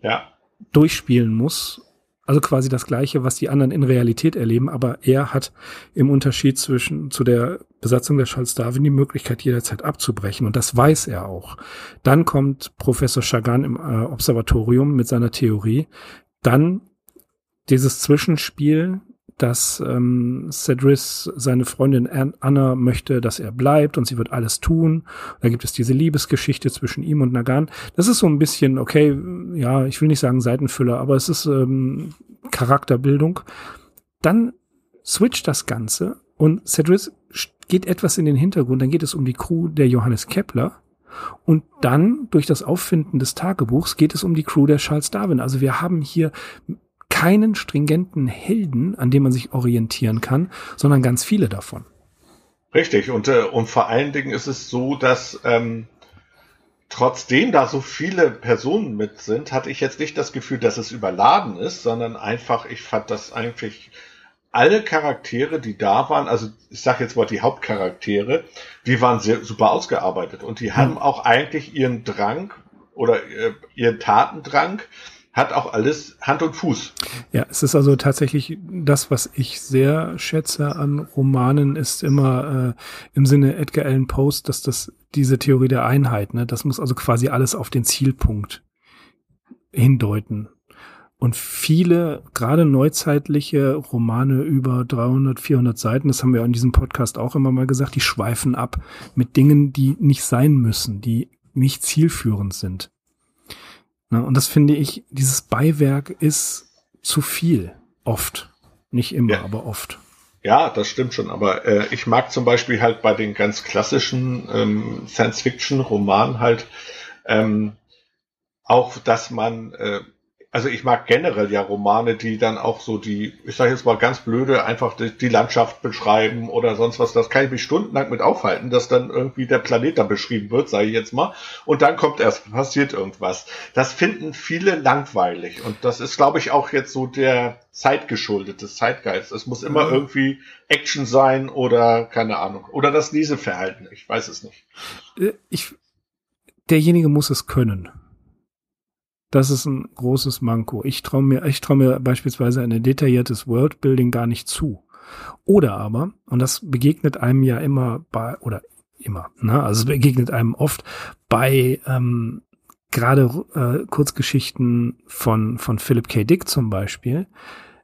ja. durchspielen muss. Also quasi das Gleiche, was die anderen in Realität erleben, aber er hat im Unterschied zwischen, zu der Besatzung der Charles Darwin die Möglichkeit, jederzeit abzubrechen. Und das weiß er auch. Dann kommt Professor Chagan im äh, Observatorium mit seiner Theorie, dann dieses Zwischenspiel, dass ähm, Cedris seine Freundin Anna möchte, dass er bleibt und sie wird alles tun. Da gibt es diese Liebesgeschichte zwischen ihm und Nagan. Das ist so ein bisschen, okay, ja, ich will nicht sagen Seitenfüller, aber es ist ähm, Charakterbildung. Dann switcht das Ganze und Cedris geht etwas in den Hintergrund. Dann geht es um die Crew der Johannes Kepler und dann durch das Auffinden des Tagebuchs geht es um die Crew der Charles Darwin. Also wir haben hier keinen stringenten Helden, an dem man sich orientieren kann, sondern ganz viele davon. Richtig. Und, äh, und vor allen Dingen ist es so, dass ähm, trotzdem da so viele Personen mit sind, hatte ich jetzt nicht das Gefühl, dass es überladen ist, sondern einfach, ich fand das eigentlich alle Charaktere, die da waren, also ich sage jetzt mal die Hauptcharaktere, die waren sehr super ausgearbeitet und die hm. haben auch eigentlich ihren Drang oder äh, ihren Tatendrang hat auch alles Hand und Fuß. Ja, es ist also tatsächlich das, was ich sehr schätze an Romanen, ist immer äh, im Sinne Edgar Allan Poe, dass das diese Theorie der Einheit, ne, das muss also quasi alles auf den Zielpunkt hindeuten. Und viele, gerade neuzeitliche Romane über 300, 400 Seiten, das haben wir in diesem Podcast auch immer mal gesagt, die schweifen ab mit Dingen, die nicht sein müssen, die nicht zielführend sind. Na, und das finde ich, dieses Beiwerk ist zu viel. Oft. Nicht immer, ja. aber oft. Ja, das stimmt schon. Aber äh, ich mag zum Beispiel halt bei den ganz klassischen ähm, Science-Fiction-Romanen halt ähm, auch, dass man äh, also ich mag generell ja Romane, die dann auch so die, ich sage jetzt mal ganz blöde, einfach die, die, Landschaft beschreiben oder sonst was. Das kann ich mich stundenlang mit aufhalten, dass dann irgendwie der Planet da beschrieben wird, sage ich jetzt mal. Und dann kommt erst, passiert irgendwas. Das finden viele langweilig. Und das ist, glaube ich, auch jetzt so der zeitgeschuldete Zeitgeist. Es muss immer mhm. irgendwie Action sein oder keine Ahnung. Oder das Leseverhalten. Ich weiß es nicht. Äh, ich, derjenige muss es können. Das ist ein großes Manko. Ich traue mir, ich traue mir beispielsweise ein detailliertes Worldbuilding gar nicht zu. Oder aber, und das begegnet einem ja immer bei, oder immer, ne? also es begegnet einem oft bei ähm, gerade äh, Kurzgeschichten von, von Philip K. Dick zum Beispiel,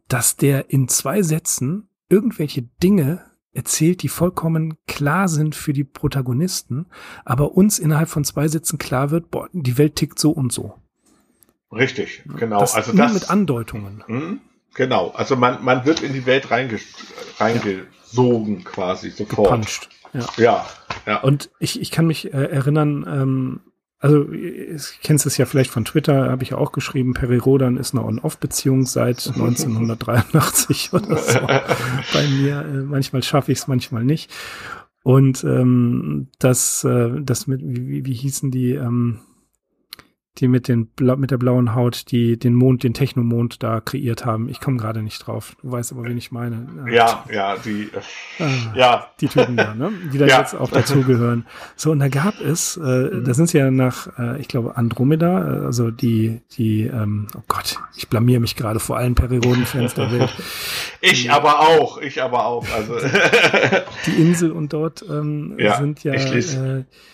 dass der in zwei Sätzen irgendwelche Dinge erzählt, die vollkommen klar sind für die Protagonisten, aber uns innerhalb von zwei Sätzen klar wird, boah, die Welt tickt so und so. Richtig, genau. Das also nur das mit Andeutungen. Hm, Genau, also man, man wird in die Welt reinge reingesogen ja. quasi sofort. Gepuncht. Ja. ja, ja. Und ich, ich kann mich äh, erinnern, ähm, also ich kennst es ja vielleicht von Twitter, habe ich ja auch geschrieben, Peri Rodan ist eine On-Off-Beziehung seit 1983 oder so bei mir. Äh, manchmal schaffe ich es, manchmal nicht. Und ähm, das, äh, das mit, wie, wie hießen die, ähm, die mit den mit der blauen Haut, die den Mond, den Technomond da kreiert haben. Ich komme gerade nicht drauf. Du weißt aber, wen ich meine. Ja, ja, die, äh, ja. Die Typen da, ne? Die da ja. jetzt auch dazugehören. So, und da gab es, äh, mhm. da sind sie ja nach, äh, ich glaube, Andromeda, äh, also die, die, ähm, oh Gott, ich blamier mich gerade vor allen Periroden-Fans der Welt. ich die, aber auch, ich aber auch. Also die Insel und dort ähm, ja, sind ja. Ich lese. Äh,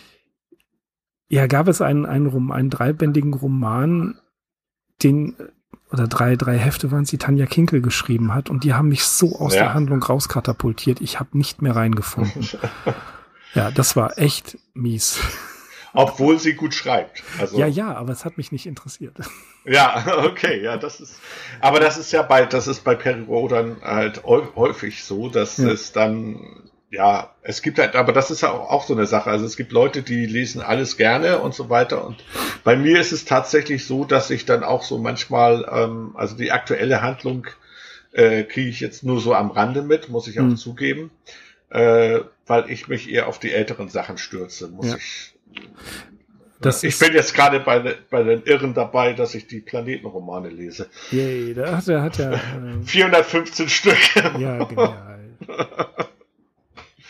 ja, gab es einen, einen, einen dreibändigen Roman, den, oder drei, drei Hefte waren es, die Tanja Kinkel geschrieben hat und die haben mich so aus ja. der Handlung rauskatapultiert, ich habe nicht mehr reingefunden. ja, das war echt mies. Obwohl sie gut schreibt. Also, ja, ja, aber es hat mich nicht interessiert. Ja, okay, ja, das ist, aber das ist ja bei, das ist bei Perry Rodan halt häufig so, dass ja. es dann ja, es gibt halt, aber das ist ja auch, auch so eine Sache. Also es gibt Leute, die lesen alles gerne und so weiter. Und bei mir ist es tatsächlich so, dass ich dann auch so manchmal, ähm, also die aktuelle Handlung äh, kriege ich jetzt nur so am Rande mit, muss ich auch hm. zugeben, äh, weil ich mich eher auf die älteren Sachen stürze, muss ja. ich. Das ich bin jetzt gerade bei, bei den Irren dabei, dass ich die Planetenromane lese. Yay, da hat er, hat er äh, 415 Stück. Ja, genial.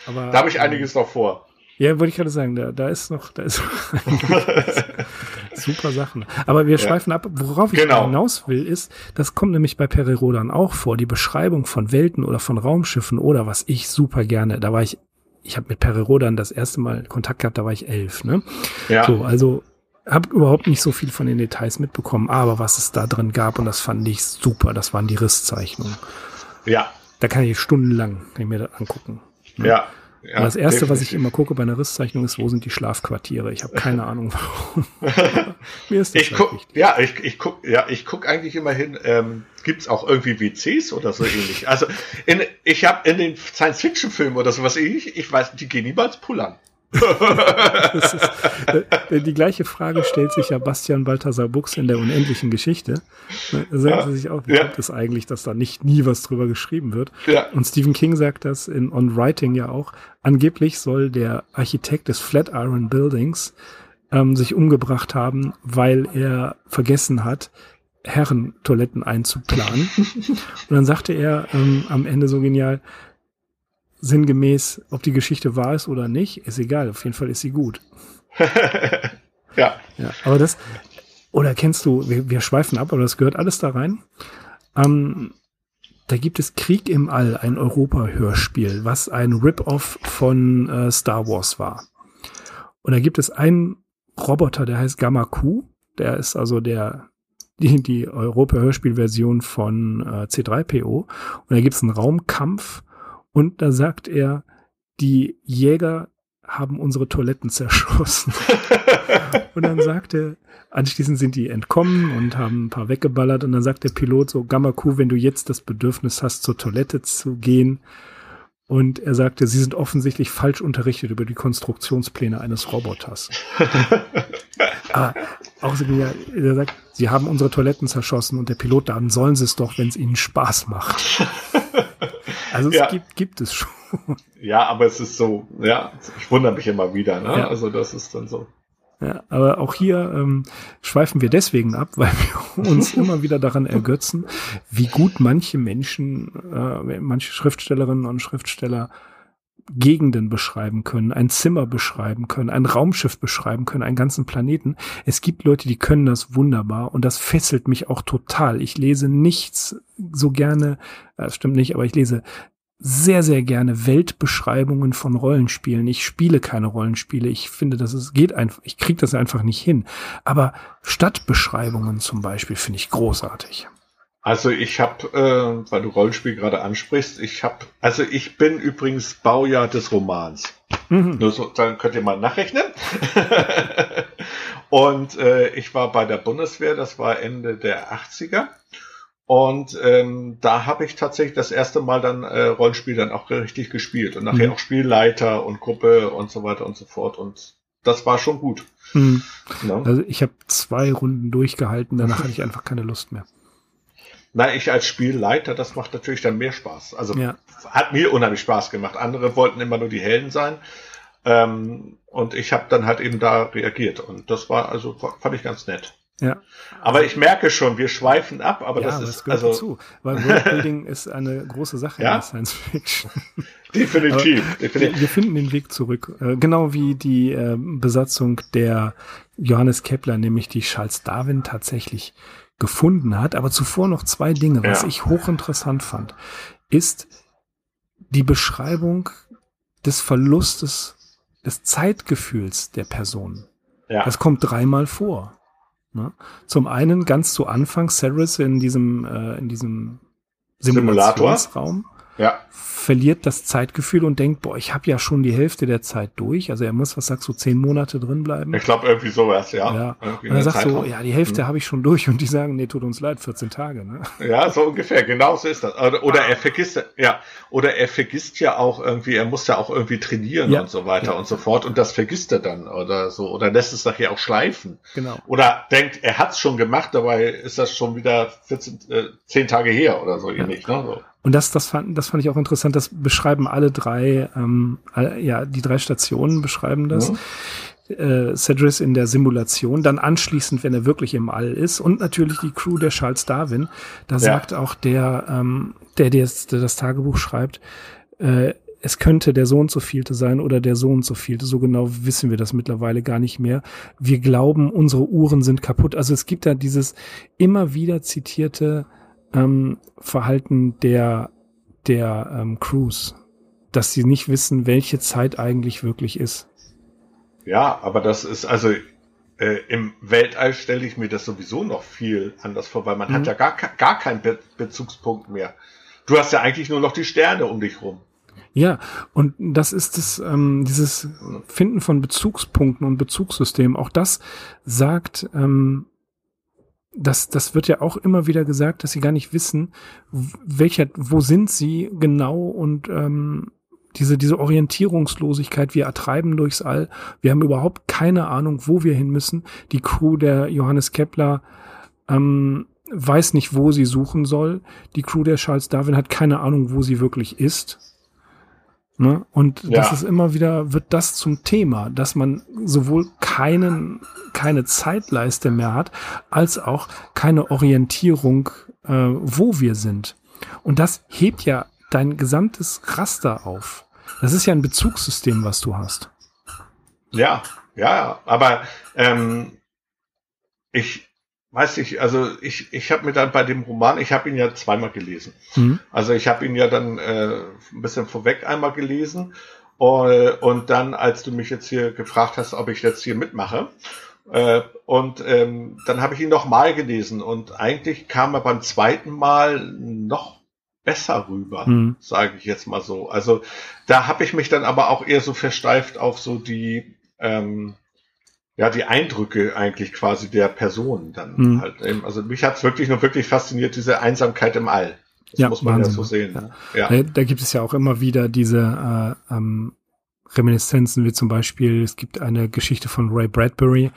Aber, da habe ich einiges noch vor. Ja, wollte ich gerade sagen, da, da ist noch, da ist super Sachen. Aber wir schweifen ja. ab. Worauf ich genau. hinaus will, ist, das kommt nämlich bei Perirodan auch vor, die Beschreibung von Welten oder von Raumschiffen oder was ich super gerne, da war ich, ich habe mit Perirodan das erste Mal Kontakt gehabt, da war ich elf, ne? Ja. So, also habe überhaupt nicht so viel von den Details mitbekommen, aber was es da drin gab und das fand ich super, das waren die Risszeichnungen. Ja. Da kann ich stundenlang kann ich mir das angucken. Ne? Ja. Ja, das erste, definitiv. was ich immer gucke bei einer Risszeichnung, ist, wo sind die Schlafquartiere? Ich habe keine Ahnung, warum. Mir ist das ich guck, wichtig. Ja, ich, ich guck, ja, ich guck eigentlich immer hin. Ähm, Gibt es auch irgendwie WCs oder so ähnlich? Also in, ich habe in den Science-Fiction-Filmen oder sowas ähnlich, ich weiß, die gehen niemals pullern ist, äh, die gleiche Frage stellt sich ja Bastian Balthasar Buchs in der unendlichen Geschichte. Da sagen ja, sie sich auch, wie ja. kommt es eigentlich, dass da nicht nie was drüber geschrieben wird? Ja. Und Stephen King sagt das in On Writing ja auch. Angeblich soll der Architekt des Flatiron Buildings ähm, sich umgebracht haben, weil er vergessen hat, Herrentoiletten einzuplanen. Und dann sagte er ähm, am Ende so genial, sinngemäß, ob die Geschichte wahr ist oder nicht, ist egal. Auf jeden Fall ist sie gut. ja. Ja, aber das, oder kennst du, wir, wir schweifen ab, aber das gehört alles da rein. Ähm, da gibt es Krieg im All, ein Europa-Hörspiel, was ein Rip-Off von äh, Star Wars war. Und da gibt es einen Roboter, der heißt Gamma Q. Der ist also der die, die Europa-Hörspiel-Version von äh, C3PO. Und da gibt es einen Raumkampf und da sagt er, die Jäger haben unsere Toiletten zerschossen. und dann sagt er, anschließend sind die entkommen und haben ein paar weggeballert. Und dann sagt der Pilot so, Gamma Q, wenn du jetzt das Bedürfnis hast, zur Toilette zu gehen. Und er sagte, sie sind offensichtlich falsch unterrichtet über die Konstruktionspläne eines Roboters. Aber auch so, er sagt, sie haben unsere Toiletten zerschossen und der Pilot, dann sollen sie es doch, wenn es ihnen Spaß macht. Also es ja. gibt, gibt es schon. Ja, aber es ist so, ja, ich wundere mich immer wieder, ne? Ja. Also das ist dann so. Ja, aber auch hier ähm, schweifen wir deswegen ab, weil wir uns immer wieder daran ergötzen, wie gut manche Menschen, äh, manche Schriftstellerinnen und Schriftsteller Gegenden beschreiben können, ein Zimmer beschreiben können, ein Raumschiff beschreiben können, einen ganzen Planeten. Es gibt Leute, die können das wunderbar und das fesselt mich auch total. Ich lese nichts so gerne, das stimmt nicht, aber ich lese sehr, sehr gerne Weltbeschreibungen von Rollenspielen. Ich spiele keine Rollenspiele. Ich finde, dass es geht einfach, ich kriege das einfach nicht hin. Aber Stadtbeschreibungen zum Beispiel finde ich großartig. Also ich habe, äh, weil du Rollenspiel gerade ansprichst, ich habe, also ich bin übrigens Baujahr des Romans. Mhm. Nur so, dann könnt ihr mal nachrechnen. und äh, ich war bei der Bundeswehr, das war Ende der 80er. Und ähm, da habe ich tatsächlich das erste Mal dann äh, Rollenspiel dann auch richtig gespielt und nachher mhm. auch Spielleiter und Gruppe und so weiter und so fort. Und das war schon gut. Mhm. Ja. Also ich habe zwei Runden durchgehalten, danach hatte ich einfach keine Lust mehr. Na, ich als Spielleiter, das macht natürlich dann mehr Spaß. Also ja. hat mir unheimlich Spaß gemacht. Andere wollten immer nur die Helden sein. Ähm, und ich habe dann halt eben da reagiert. Und das war also, fand ich ganz nett. Ja. Aber ich merke schon, wir schweifen ab, aber ja, das ist das gehört also dazu, weil Worldbuilding ist eine große Sache ja? in Science Fiction. Definitiv, definitiv. Wir, wir, finden den Weg zurück, äh, genau wie die äh, Besatzung der Johannes Kepler, nämlich die Charles Darwin tatsächlich gefunden hat. Aber zuvor noch zwei Dinge, was ja. ich hochinteressant fand, ist die Beschreibung des Verlustes des Zeitgefühls der Person. Ja. Das kommt dreimal vor. Ne? Zum einen ganz zu Anfang Ceres in diesem, äh, in diesem Simulationsraum. Simulator? Ja verliert das Zeitgefühl und denkt, boah, ich habe ja schon die Hälfte der Zeit durch. Also er muss, was sagst du, zehn Monate drin bleiben? Ich glaube irgendwie sowas, ja. ja. und er sagt so, ja, die Hälfte hm. habe ich schon durch und die sagen, nee, tut uns leid, 14 Tage. Ne? Ja, so ungefähr, genau so ist das. Oder, oder ah. er vergisst, ja, oder er vergisst ja auch irgendwie, er muss ja auch irgendwie trainieren ja. und so weiter ja. und so fort und das vergisst er dann oder so oder lässt es nachher auch schleifen. Genau. Oder denkt, er hat es schon gemacht, dabei ist das schon wieder 14, äh, 10 Tage her oder so ähnlich. Ne? So. Und das, das, fand, das fand ich auch interessant. Das beschreiben alle drei, ähm, all, ja, die drei Stationen beschreiben das. Ja. Äh, Cedric in der Simulation, dann anschließend, wenn er wirklich im All ist und natürlich die Crew der Charles Darwin. Da ja. sagt auch der, ähm, der, der, der das Tagebuch schreibt, äh, es könnte der Sohn zu vielte sein oder der Sohn zu vielte. So genau wissen wir das mittlerweile gar nicht mehr. Wir glauben, unsere Uhren sind kaputt. Also es gibt da dieses immer wieder zitierte ähm, Verhalten der, der ähm, Crews, dass sie nicht wissen, welche Zeit eigentlich wirklich ist. Ja, aber das ist also äh, im Weltall stelle ich mir das sowieso noch viel anders vor, weil man mhm. hat ja gar, gar keinen Be Bezugspunkt mehr. Du hast ja eigentlich nur noch die Sterne um dich rum. Ja, und das ist das, ähm, dieses Finden von Bezugspunkten und Bezugssystemen. Auch das sagt ähm, das, das wird ja auch immer wieder gesagt, dass sie gar nicht wissen, welcher, wo sind sie genau und ähm, diese, diese Orientierungslosigkeit, wir ertreiben durchs All, wir haben überhaupt keine Ahnung, wo wir hin müssen. Die Crew der Johannes Kepler ähm, weiß nicht, wo sie suchen soll. Die Crew der Charles Darwin hat keine Ahnung, wo sie wirklich ist. Ne? Und ja. das ist immer wieder, wird das zum Thema, dass man sowohl keinen, keine Zeitleiste mehr hat, als auch keine Orientierung, äh, wo wir sind. Und das hebt ja dein gesamtes Raster auf. Das ist ja ein Bezugssystem, was du hast. Ja, ja, aber ähm, ich, weiß ich, also ich, ich habe mir dann bei dem Roman, ich habe ihn ja zweimal gelesen. Mhm. Also ich habe ihn ja dann äh, ein bisschen vorweg einmal gelesen äh, und dann, als du mich jetzt hier gefragt hast, ob ich jetzt hier mitmache, äh, und ähm, dann habe ich ihn noch mal gelesen und eigentlich kam er beim zweiten Mal noch besser rüber, mhm. sage ich jetzt mal so. Also da habe ich mich dann aber auch eher so versteift auf so die ähm, ja, die Eindrücke eigentlich quasi der Person dann hm. halt. Eben. Also mich hat's wirklich nur wirklich fasziniert, diese Einsamkeit im All. Das ja, muss man Wahnsinn. ja so sehen. Ja. ja. Da gibt es ja auch immer wieder diese äh, ähm, Reminiszenzen, wie zum Beispiel, es gibt eine Geschichte von Ray Bradbury,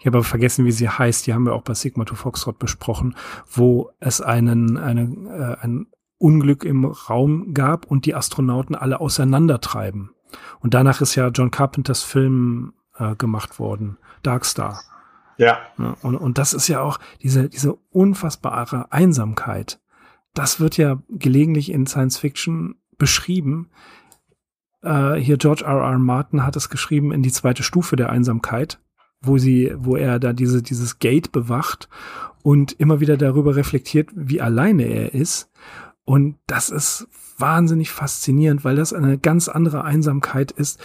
ich habe aber vergessen, wie sie heißt, die haben wir auch bei Sigma to Foxtrot besprochen, wo es einen, einen, äh, ein Unglück im Raum gab und die Astronauten alle auseinandertreiben. Und danach ist ja John Carpenters Film äh, gemacht worden. Darkstar. Ja. Und, und das ist ja auch diese, diese unfassbare Einsamkeit. Das wird ja gelegentlich in Science Fiction beschrieben. Äh, hier George R. R. Martin hat es geschrieben in die zweite Stufe der Einsamkeit, wo sie, wo er da diese, dieses Gate bewacht und immer wieder darüber reflektiert, wie alleine er ist. Und das ist wahnsinnig faszinierend, weil das eine ganz andere Einsamkeit ist,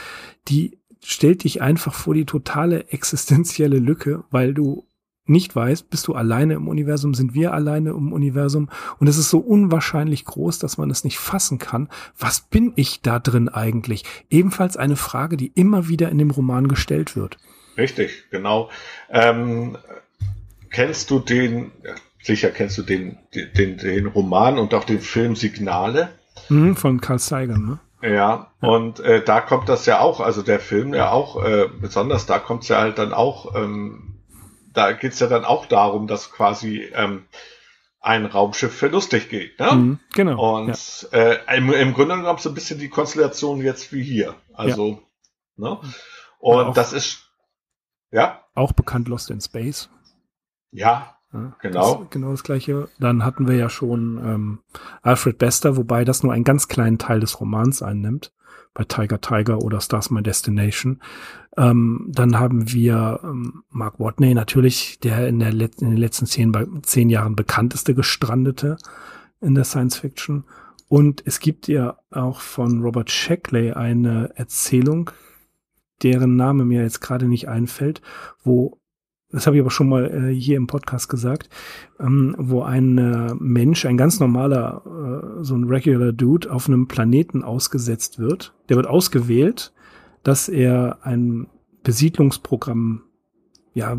die stellt dich einfach vor die totale existenzielle Lücke, weil du nicht weißt, bist du alleine im Universum, sind wir alleine im Universum und es ist so unwahrscheinlich groß, dass man es nicht fassen kann. Was bin ich da drin eigentlich? Ebenfalls eine Frage, die immer wieder in dem Roman gestellt wird. Richtig, genau. Ähm, kennst du den, sicher kennst du den, den, den Roman und auch den Film Signale? Mhm, von Carl Sagan, ne? Ja, und äh, da kommt das ja auch, also der Film ja auch, äh, besonders da kommt es ja halt dann auch, ähm, da geht's ja dann auch darum, dass quasi ähm, ein Raumschiff verlustig geht. Ne? Mhm, genau. Und ja. äh, im, im Grunde genommen so ein bisschen die Konstellation jetzt wie hier. Also, ja. ne? Und auch, das ist, ja. Auch bekannt Lost in Space. Ja, ja, genau. Das, genau das gleiche. Dann hatten wir ja schon ähm, Alfred Bester, wobei das nur einen ganz kleinen Teil des Romans einnimmt, bei Tiger Tiger oder Stars My Destination. Ähm, dann haben wir ähm, Mark Watney, natürlich der in, der Let in den letzten zehn, zehn Jahren bekannteste Gestrandete in der Science Fiction. Und es gibt ja auch von Robert Sheckley eine Erzählung, deren Name mir jetzt gerade nicht einfällt, wo das habe ich aber schon mal äh, hier im Podcast gesagt, ähm, wo ein äh, Mensch, ein ganz normaler, äh, so ein regular Dude auf einem Planeten ausgesetzt wird. Der wird ausgewählt, dass er ein Besiedlungsprogramm ja,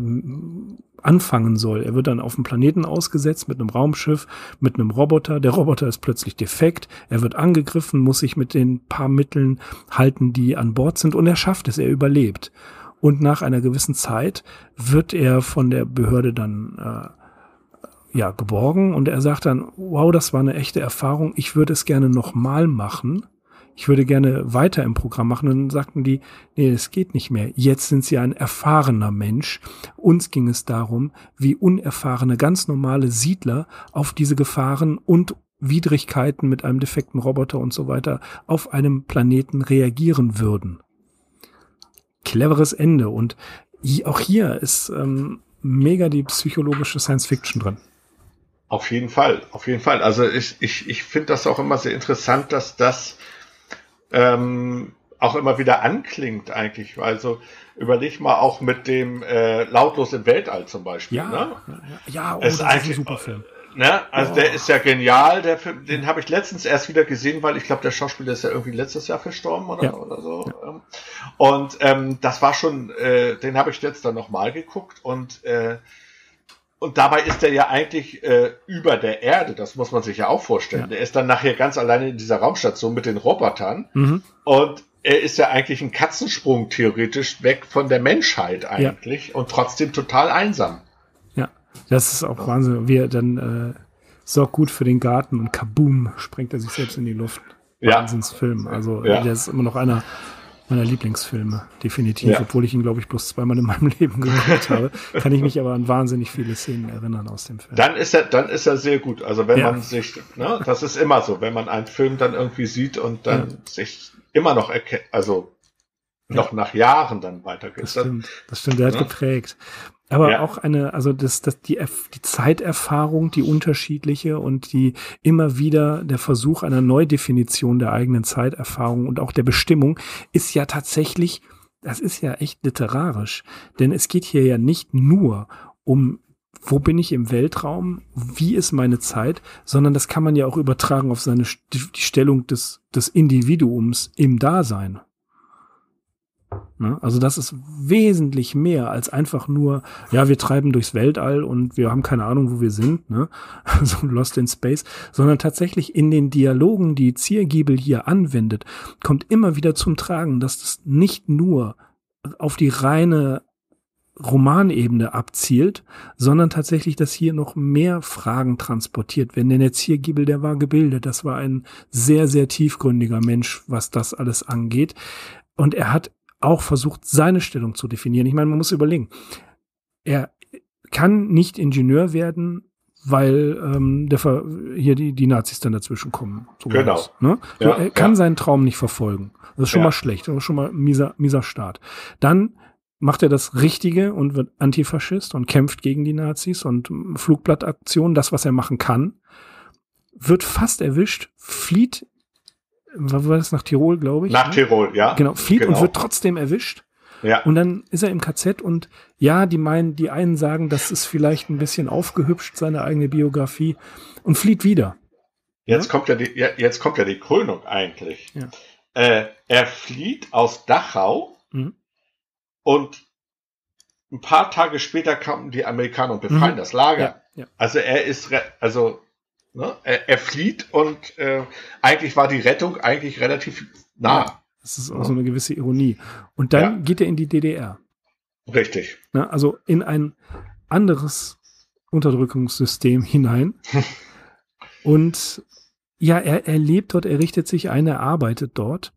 anfangen soll. Er wird dann auf dem Planeten ausgesetzt mit einem Raumschiff, mit einem Roboter. Der Roboter ist plötzlich defekt. Er wird angegriffen, muss sich mit den paar Mitteln halten, die an Bord sind und er schafft es, er überlebt und nach einer gewissen Zeit wird er von der Behörde dann äh, ja geborgen und er sagt dann, wow, das war eine echte Erfahrung, ich würde es gerne nochmal machen. Ich würde gerne weiter im Programm machen. Und dann sagten die, nee, es geht nicht mehr. Jetzt sind sie ein erfahrener Mensch. Uns ging es darum, wie unerfahrene, ganz normale Siedler auf diese Gefahren und Widrigkeiten mit einem defekten Roboter und so weiter auf einem Planeten reagieren würden cleveres Ende. Und auch hier ist ähm, mega die psychologische Science Fiction drin. Auf jeden Fall, auf jeden Fall. Also ich, ich, ich finde das auch immer sehr interessant, dass das ähm, auch immer wieder anklingt eigentlich. Also überleg mal auch mit dem äh, Lautlos im Weltall zum Beispiel. Ja, ne? ja, ja oh, ist das ist ein super Film. Ne? Also oh. der ist ja genial. Der Film, den habe ich letztens erst wieder gesehen, weil ich glaube, der Schauspieler ist ja irgendwie letztes Jahr verstorben oder, ja. oder so. Ja. Ähm. Und ähm, das war schon, äh, den habe ich jetzt dann nochmal geguckt und äh, und dabei ist er ja eigentlich äh, über der Erde, das muss man sich ja auch vorstellen. Ja. Der ist dann nachher ganz alleine in dieser Raumstation mit den Robotern mhm. und er ist ja eigentlich ein Katzensprung theoretisch weg von der Menschheit eigentlich und trotzdem total einsam. Das ist auch Wahnsinn, wie er dann äh, sorgt gut für den Garten und kaboom, sprengt er sich selbst in die Luft. Ja. Wahnsinnsfilm. Also ja. der ist immer noch einer meiner Lieblingsfilme, definitiv. Ja. Obwohl ich ihn, glaube ich, bloß zweimal in meinem Leben geguckt habe, kann ich mich aber an wahnsinnig viele Szenen erinnern aus dem Film. Dann ist er, dann ist er sehr gut. Also wenn ja. man sich, ne, das ist immer so, wenn man einen Film dann irgendwie sieht und dann ja. sich immer noch erkennt, also noch nach Jahren dann weitergeht. Das stimmt, das stimmt, der hat ne? geprägt. Aber ja. auch eine, also das, das, die, die Zeiterfahrung, die unterschiedliche und die immer wieder der Versuch einer Neudefinition der eigenen Zeiterfahrung und auch der Bestimmung ist ja tatsächlich, das ist ja echt literarisch. Denn es geht hier ja nicht nur um wo bin ich im Weltraum, wie ist meine Zeit, sondern das kann man ja auch übertragen auf seine die Stellung des, des Individuums im Dasein. Ne? Also das ist wesentlich mehr als einfach nur, ja, wir treiben durchs Weltall und wir haben keine Ahnung, wo wir sind, ne? so Lost in Space, sondern tatsächlich in den Dialogen, die Ziergiebel hier anwendet, kommt immer wieder zum Tragen, dass das nicht nur auf die reine Romanebene abzielt, sondern tatsächlich, dass hier noch mehr Fragen transportiert werden. Denn der Ziergiebel, der war gebildet. Das war ein sehr, sehr tiefgründiger Mensch, was das alles angeht. Und er hat auch versucht, seine Stellung zu definieren. Ich meine, man muss überlegen, er kann nicht Ingenieur werden, weil ähm, der hier die, die Nazis dann dazwischen kommen. So genau. Das, ne? so, ja, er kann ja. seinen Traum nicht verfolgen. Das ist schon ja. mal schlecht, das ist schon mal mieser, mieser Start. Dann macht er das Richtige und wird Antifaschist und kämpft gegen die Nazis und Flugblattaktion, das, was er machen kann, wird fast erwischt, flieht war das nach Tirol, glaube ich? Nach ne? Tirol, ja. Genau, flieht genau. und wird trotzdem erwischt. Ja. Und dann ist er im KZ und ja, die meinen, die einen sagen, das ist vielleicht ein bisschen aufgehübscht, seine eigene Biografie und flieht wieder. Jetzt ja? kommt ja die, jetzt kommt ja die Krönung eigentlich. Ja. Äh, er flieht aus Dachau mhm. und ein paar Tage später kamen die Amerikaner und befreien mhm. das Lager. Also er ist, also ne, er, er, flieht und äh, eigentlich war die Rettung eigentlich relativ nah. Ja, das ist auch so eine gewisse Ironie. Und dann geht er in die DDR. Richtig. Na, also in ein anderes Unterdrückungssystem hinein. und ja, er, er lebt dort, er richtet sich ein, er arbeitet dort.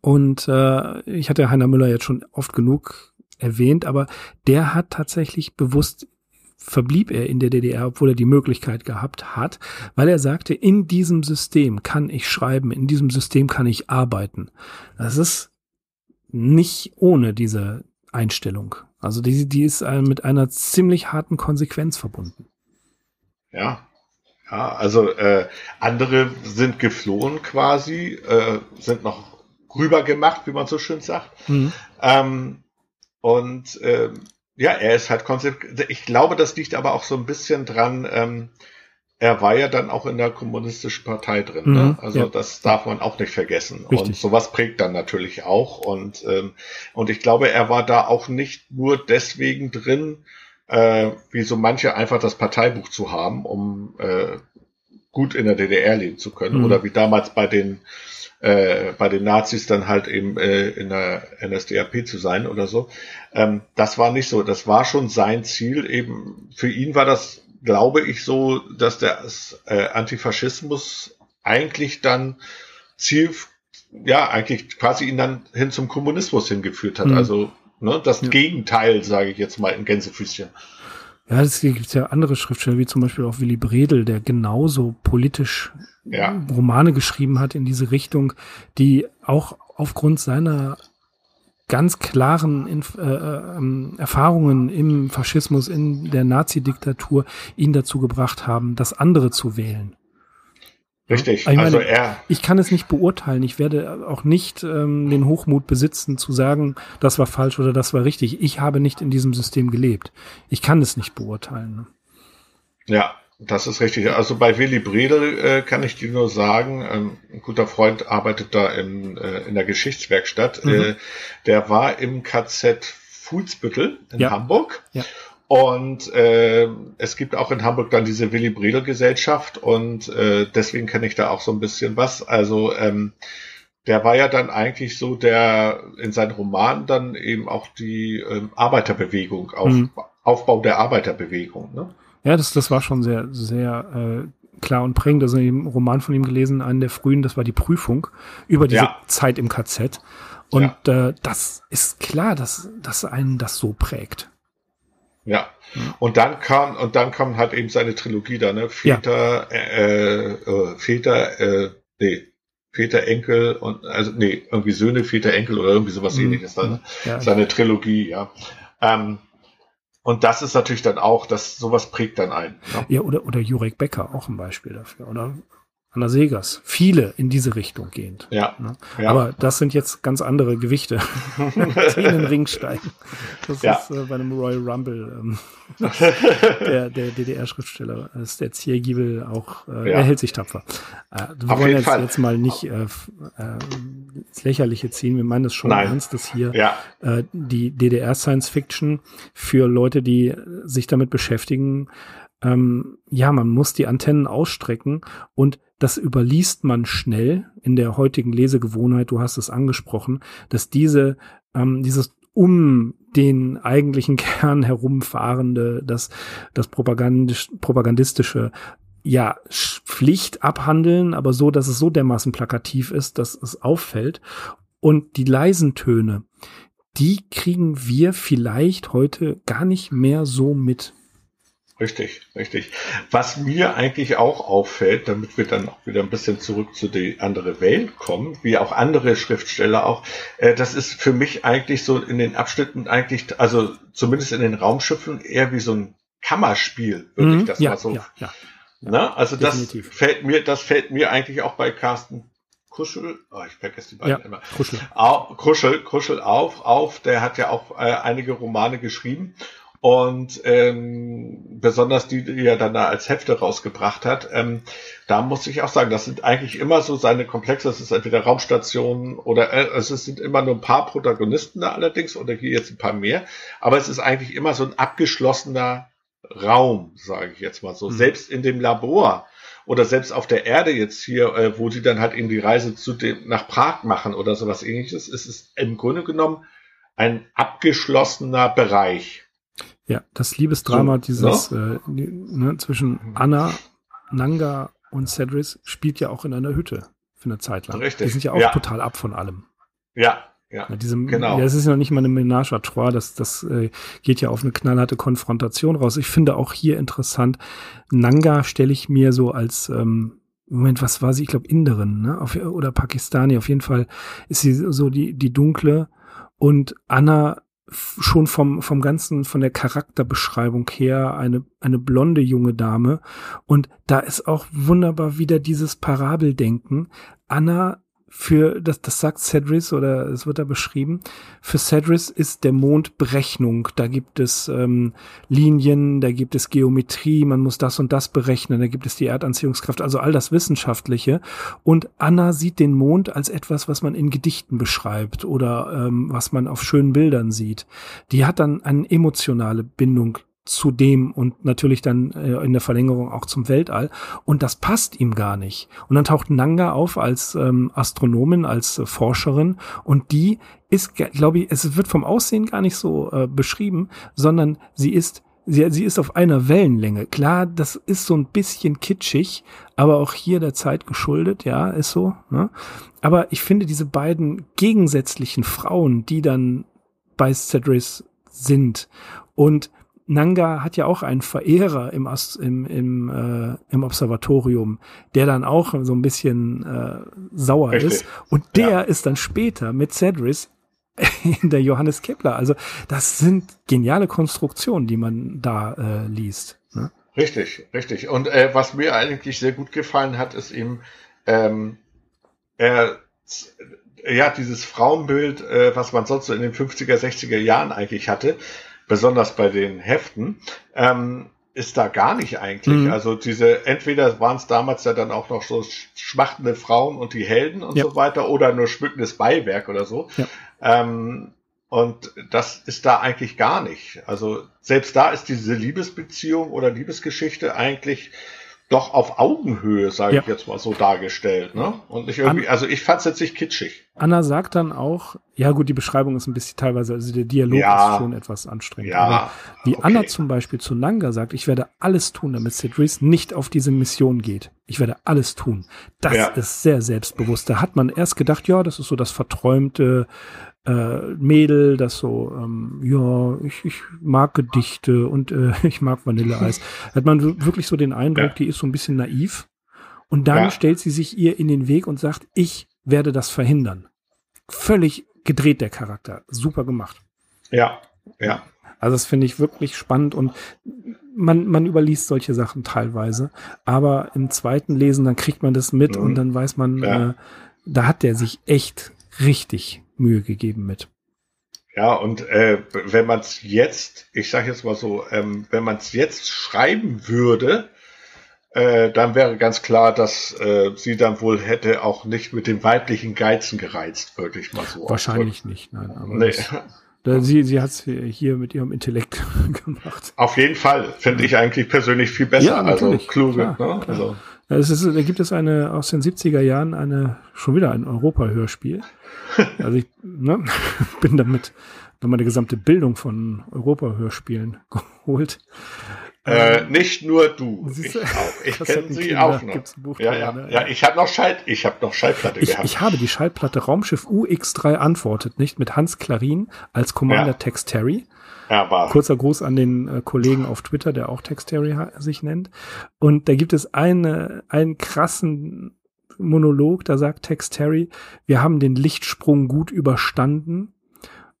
Und äh, ich hatte Heiner Müller jetzt schon oft genug erwähnt, aber der hat tatsächlich bewusst verblieb er in der DDR, obwohl er die Möglichkeit gehabt hat, weil er sagte, in diesem System kann ich schreiben, in diesem System kann ich arbeiten. Das ist nicht ohne diese Einstellung. Also die, die ist mit einer ziemlich harten Konsequenz verbunden. Ja, ja, also äh, andere sind geflohen quasi, äh, sind noch rüber gemacht, wie man so schön sagt. Mhm. Ähm, und äh, ja, er ist halt konsequent. Ich glaube, das liegt aber auch so ein bisschen dran. Ähm, er war ja dann auch in der kommunistischen Partei drin. Ne? Mhm, also ja. das darf man auch nicht vergessen. Richtig. Und sowas prägt dann natürlich auch. Und ähm, und ich glaube, er war da auch nicht nur deswegen drin, äh, wie so manche einfach das Parteibuch zu haben, um äh, gut in der DDR leben zu können. Mhm. Oder wie damals bei den äh, bei den Nazis dann halt eben äh, in der NSDAP zu sein oder so. Ähm, das war nicht so. Das war schon sein Ziel. Eben für ihn war das, glaube ich, so, dass der äh, Antifaschismus eigentlich dann Ziel, ja, eigentlich quasi ihn dann hin zum Kommunismus hingeführt hat. Mhm. Also ne, das ja. Gegenteil, sage ich jetzt mal in Gänsefüßchen. Ja, es gibt ja andere Schriftsteller, wie zum Beispiel auch Willy Bredel, der genauso politisch ja. Romane geschrieben hat in diese Richtung, die auch aufgrund seiner ganz klaren Inf äh, äh, Erfahrungen im Faschismus, in der Nazi-Diktatur ihn dazu gebracht haben, das andere zu wählen. Richtig. Ich also meine, er. Ich kann es nicht beurteilen. Ich werde auch nicht ähm, den Hochmut besitzen, zu sagen, das war falsch oder das war richtig. Ich habe nicht in diesem System gelebt. Ich kann es nicht beurteilen. Ja, das ist richtig. Also bei Willy Bredel äh, kann ich dir nur sagen, ähm, ein guter Freund arbeitet da in, äh, in der Geschichtswerkstatt. Mhm. Äh, der war im KZ Fuhlsbüttel in ja. Hamburg. Ja. Und äh, es gibt auch in Hamburg dann diese Willy Bredel Gesellschaft und äh, deswegen kenne ich da auch so ein bisschen was. Also ähm, der war ja dann eigentlich so der in seinen Romanen dann eben auch die ähm, Arbeiterbewegung, auf, mhm. Aufbau der Arbeiterbewegung. Ne? Ja, das, das war schon sehr, sehr äh, klar und prägend. Also im Roman von ihm gelesen, einen der frühen, das war die Prüfung über diese ja. Zeit im KZ. Und ja. äh, das ist klar, dass, dass einen das so prägt. Ja. Und dann kam, und dann kam halt eben seine Trilogie da, ne? Väter, ja. äh, äh, Väter, äh, nee, Väter, Enkel und, also, nee, irgendwie Söhne, Väter, Enkel oder irgendwie sowas mhm. ähnliches da, ne? Ja. Seine Trilogie, ja. Ähm, und das ist natürlich dann auch, dass sowas prägt dann ein. Ne? Ja, oder, oder Jurek Becker, auch ein Beispiel dafür, oder? Anna Segers. Viele in diese Richtung gehend. Ja, ne? ja. Aber das sind jetzt ganz andere Gewichte, die in den Ring steigen. Das ja. ist äh, bei einem Royal Rumble ähm, der, der DDR-Schriftsteller ist der Ziergiebel auch, äh, ja. er hält sich tapfer. Äh, wir Auf wollen jetzt, Fall. jetzt mal nicht äh, äh, ins Lächerliche ziehen. Wir meinen das schon Nein. ernst, dass hier ja. äh, die DDR-Science-Fiction für Leute, die sich damit beschäftigen, ähm, ja, man muss die Antennen ausstrecken und das überliest man schnell in der heutigen Lesegewohnheit, du hast es angesprochen, dass diese, ähm, dieses um den eigentlichen Kern herumfahrende, das, das propagandisch, propagandistische, ja, Pflicht abhandeln, aber so, dass es so dermaßen plakativ ist, dass es auffällt. Und die leisen Töne, die kriegen wir vielleicht heute gar nicht mehr so mit. Richtig, richtig. Was mir eigentlich auch auffällt, damit wir dann auch wieder ein bisschen zurück zu die andere Welt kommen, wie auch andere Schriftsteller auch, äh, das ist für mich eigentlich so in den Abschnitten eigentlich, also zumindest in den Raumschiffen eher wie so ein Kammerspiel, würde mhm, ich das ja, mal so. Ja, ja, ja, also definitiv. das fällt mir, das fällt mir eigentlich auch bei Carsten Kuschel, oh, ich vergesse die beiden ja, immer. Kuschel. Au, Kuschel, Kuschel auf, auf, der hat ja auch äh, einige Romane geschrieben und ähm, besonders die, die er dann da als Hefte rausgebracht hat, ähm, da muss ich auch sagen, das sind eigentlich immer so seine Komplexe, das ist entweder Raumstationen oder äh, es sind immer nur ein paar Protagonisten da allerdings oder hier jetzt ein paar mehr, aber es ist eigentlich immer so ein abgeschlossener Raum, sage ich jetzt mal so. Mhm. Selbst in dem Labor oder selbst auf der Erde jetzt hier, äh, wo die dann halt eben die Reise zu dem, nach Prag machen oder sowas ähnliches, ist es im Grunde genommen ein abgeschlossener Bereich. Ja, das Liebesdrama so, dieses ja? äh, ne, zwischen Anna, Nanga und Cedric spielt ja auch in einer Hütte für eine Zeit lang. Richtig. Die sind ja auch ja. total ab von allem. Ja, ja, ja diesem, genau. Ja, es ist ja noch nicht mal eine Ménage à trois, das, das äh, geht ja auf eine knallharte Konfrontation raus. Ich finde auch hier interessant, Nanga stelle ich mir so als, ähm, Moment, was war sie? Ich glaube Inderin, ne? Auf, oder Pakistani. Auf jeden Fall ist sie so die, die dunkle und Anna schon vom, vom ganzen, von der Charakterbeschreibung her eine, eine blonde junge Dame. Und da ist auch wunderbar wieder dieses Parabeldenken. Anna für, das, das sagt Cedric oder es wird da beschrieben, für Cedric ist der Mond Berechnung. Da gibt es ähm, Linien, da gibt es Geometrie, man muss das und das berechnen, da gibt es die Erdanziehungskraft, also all das Wissenschaftliche. Und Anna sieht den Mond als etwas, was man in Gedichten beschreibt oder ähm, was man auf schönen Bildern sieht. Die hat dann eine emotionale Bindung zu dem und natürlich dann äh, in der Verlängerung auch zum Weltall. Und das passt ihm gar nicht. Und dann taucht Nanga auf als ähm, Astronomin, als äh, Forscherin und die ist, glaube ich, es wird vom Aussehen gar nicht so äh, beschrieben, sondern sie ist Sie, sie ist auf einer Wellenlänge. Klar, das ist so ein bisschen kitschig, aber auch hier der Zeit geschuldet, ja, ist so. Ne? Aber ich finde diese beiden gegensätzlichen Frauen, die dann bei Cedric sind und Nanga hat ja auch einen Verehrer im, im, im, äh, im Observatorium, der dann auch so ein bisschen äh, sauer Richtig. ist. Und der ja. ist dann später mit Cedric in der Johannes Kepler. Also das sind geniale Konstruktionen, die man da äh, liest. Ne? Richtig, richtig. Und äh, was mir eigentlich sehr gut gefallen hat, ist eben, ähm, er, ja, dieses Frauenbild, äh, was man sonst so in den 50er, 60er Jahren eigentlich hatte, besonders bei den Heften, ähm, ist da gar nicht eigentlich. Mhm. Also diese, entweder waren es damals ja dann auch noch so schmachtende Frauen und die Helden und ja. so weiter oder nur schmückendes Beiwerk oder so. Ja. Ähm, und das ist da eigentlich gar nicht. Also selbst da ist diese Liebesbeziehung oder Liebesgeschichte eigentlich doch auf Augenhöhe, sage ja. ich jetzt mal so dargestellt. Ne? Und ich irgendwie, also ich fand es jetzt nicht kitschig. Anna sagt dann auch, ja gut, die Beschreibung ist ein bisschen teilweise, also der Dialog ja. ist schon etwas anstrengend. Ja, aber wie okay. Anna zum Beispiel zu Nanga sagt, ich werde alles tun, damit Cedric nicht auf diese Mission geht. Ich werde alles tun. Das ja. ist sehr selbstbewusst. Da hat man erst gedacht, ja, das ist so das verträumte äh, Mädel, das so, ähm, ja, ich, ich mag Gedichte und äh, ich mag Vanilleeis. hat man wirklich so den Eindruck, ja. die ist so ein bisschen naiv. Und dann ja. stellt sie sich ihr in den Weg und sagt, ich werde das verhindern. Völlig gedreht der Charakter. Super gemacht. Ja, ja. Also das finde ich wirklich spannend und man, man überliest solche Sachen teilweise. Aber im zweiten Lesen, dann kriegt man das mit mhm. und dann weiß man, ja. äh, da hat der sich echt richtig Mühe gegeben mit. Ja, und äh, wenn man es jetzt, ich sage jetzt mal so, ähm, wenn man es jetzt schreiben würde, äh, dann wäre ganz klar, dass äh, sie dann wohl hätte auch nicht mit dem weiblichen Geizen gereizt, wirklich mal so. Wahrscheinlich nicht, nein. Aber nee. das, sie sie hat es hier mit ihrem Intellekt gemacht. Auf jeden Fall, finde ich eigentlich persönlich viel besser. Ja, also kluge. Klar, ne? klar. Also. Es ist, da gibt es eine aus den 70er Jahren eine schon wieder ein Europa-Hörspiel. Also ich ne, bin damit meine gesamte Bildung von Europa-Hörspielen geholt. Äh, nicht nur du, ich auch. Ich kenne sie auch noch. Gibt's ein Buch ja, ja. Ne? ja, ich habe noch Schall, ich habe noch Schallplatte ich, gehabt. Ich habe die Schallplatte Raumschiff UX3 antwortet, nicht mit Hans Klarin als Commander ja. Tex Terry. Ja, war. Kurzer Gruß an den äh, Kollegen auf Twitter, der auch Tex Terry sich nennt. Und da gibt es eine, einen krassen Monolog, da sagt Tex Terry, wir haben den Lichtsprung gut überstanden.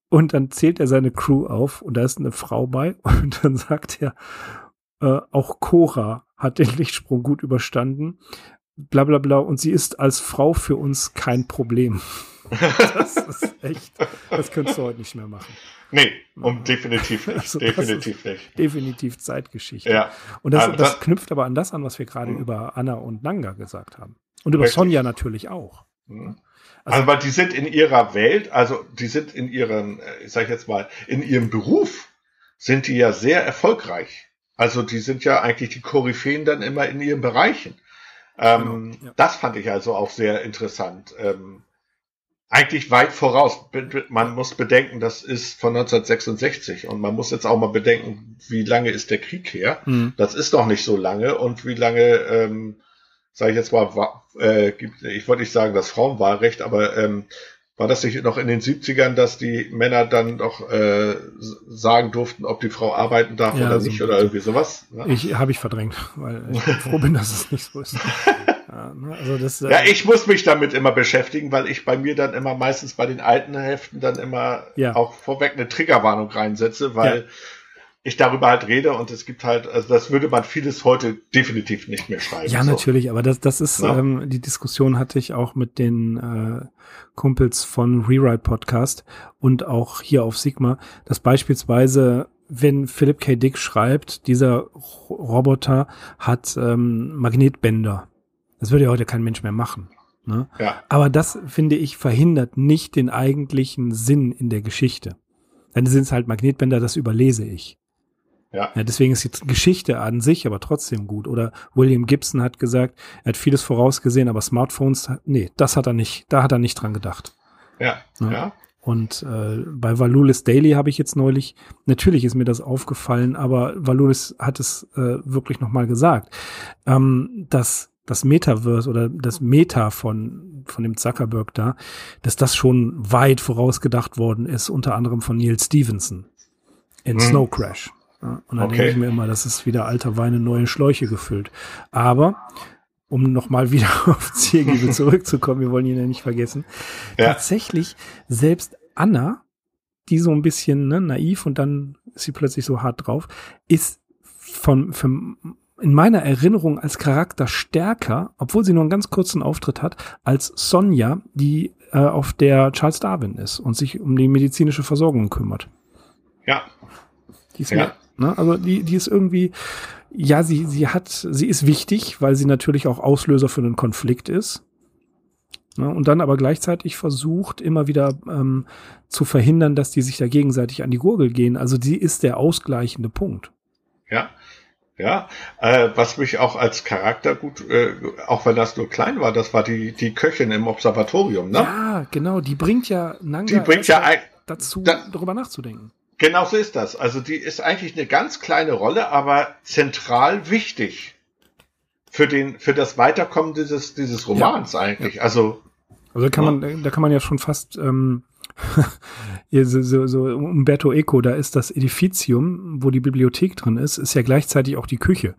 Und dann zählt er seine Crew auf und da ist eine Frau bei und dann sagt er, äh, auch Cora hat den Lichtsprung gut überstanden. bla bla bla und sie ist als Frau für uns kein Problem. das ist echt, das könntest du heute nicht mehr machen. Nee, und definitiv nicht. Also definitiv nicht. Definitiv Zeitgeschichte. Ja. Und das, also das, das, knüpft aber an das an, was wir gerade mhm. über Anna und Nanga gesagt haben. Und über Richtig. Sonja natürlich auch. Mhm. Also, also, weil die sind in ihrer Welt, also die sind in ihren, äh, ich sag jetzt mal, in ihrem Beruf sind die ja sehr erfolgreich. Also die sind ja eigentlich die Koryphäen dann immer in ihren Bereichen. Ähm, genau, ja. Das fand ich also auch sehr interessant. Ähm, eigentlich weit voraus. Man muss bedenken, das ist von 1966 und man muss jetzt auch mal bedenken, wie lange ist der Krieg her. Mhm. Das ist doch nicht so lange und wie lange, ähm, sage ich jetzt mal, äh, ich wollte nicht sagen das Frauenwahlrecht, aber ähm, war das nicht noch in den 70ern, dass die Männer dann doch äh, sagen durften, ob die Frau arbeiten darf ja, oder nicht oder irgendwie sowas? Ne? Ich habe ich verdrängt, weil ich froh bin, dass es nicht so ist. Ja, ne? also das, äh, ja, ich muss mich damit immer beschäftigen, weil ich bei mir dann immer meistens bei den alten Heften dann immer ja. auch vorweg eine Triggerwarnung reinsetze, weil. Ich darüber halt rede und es gibt halt, also das würde man vieles heute definitiv nicht mehr schreiben. Ja, so. natürlich, aber das, das ist, ja. ähm, die Diskussion hatte ich auch mit den äh, Kumpels von Rewrite Podcast und auch hier auf Sigma, dass beispielsweise wenn Philip K. Dick schreibt, dieser Roboter hat ähm, Magnetbänder das würde ja heute kein Mensch mehr machen. Ne? Ja. Aber das, finde ich, verhindert nicht den eigentlichen Sinn in der Geschichte. Dann sind es halt Magnetbänder, das überlese ich. Ja. ja. Deswegen ist die Geschichte an sich aber trotzdem gut. Oder William Gibson hat gesagt, er hat vieles vorausgesehen, aber Smartphones, nee, das hat er nicht, da hat er nicht dran gedacht. Ja, ja. ja. Und äh, bei Valulis Daily habe ich jetzt neulich, natürlich ist mir das aufgefallen, aber Valulis hat es äh, wirklich nochmal gesagt, ähm, dass das Metaverse oder das Meta von, von dem Zuckerberg da, dass das schon weit vorausgedacht worden ist, unter anderem von Neil Stevenson in hm. Snow Crash. Ja, und da okay. denke ich mir immer, das ist wieder alter Wein in neue Schläuche gefüllt. Aber, um nochmal wieder auf Ziergiebel zurückzukommen, wir wollen ihn ja nicht vergessen, ja. tatsächlich selbst Anna, die so ein bisschen ne, naiv und dann ist sie plötzlich so hart drauf, ist von, von in meiner Erinnerung als Charakter stärker, obwohl sie nur einen ganz kurzen Auftritt hat, als Sonja, die äh, auf der Charles Darwin ist und sich um die medizinische Versorgung kümmert. Ja. Die ist ja. Mir, ne, also die, die ist irgendwie, ja, sie, sie hat, sie ist wichtig, weil sie natürlich auch Auslöser für einen Konflikt ist. Ne, und dann aber gleichzeitig versucht, immer wieder ähm, zu verhindern, dass die sich da gegenseitig an die Gurgel gehen. Also die ist der ausgleichende Punkt. Ja, ja, äh, was mich auch als Charakter gut, äh, auch wenn das nur klein war, das war die, die Köchin im Observatorium, ne? Ja, genau, die bringt ja Nanga die bringt ja ein, dazu, da, darüber nachzudenken. Genau so ist das. Also die ist eigentlich eine ganz kleine Rolle, aber zentral wichtig für den, für das Weiterkommen dieses, dieses Romans ja, eigentlich. Ja. Also, also kann man, da kann man ja schon fast ähm, so, so, so Umberto Eco, da ist das Edificium, wo die Bibliothek drin ist, ist ja gleichzeitig auch die Küche.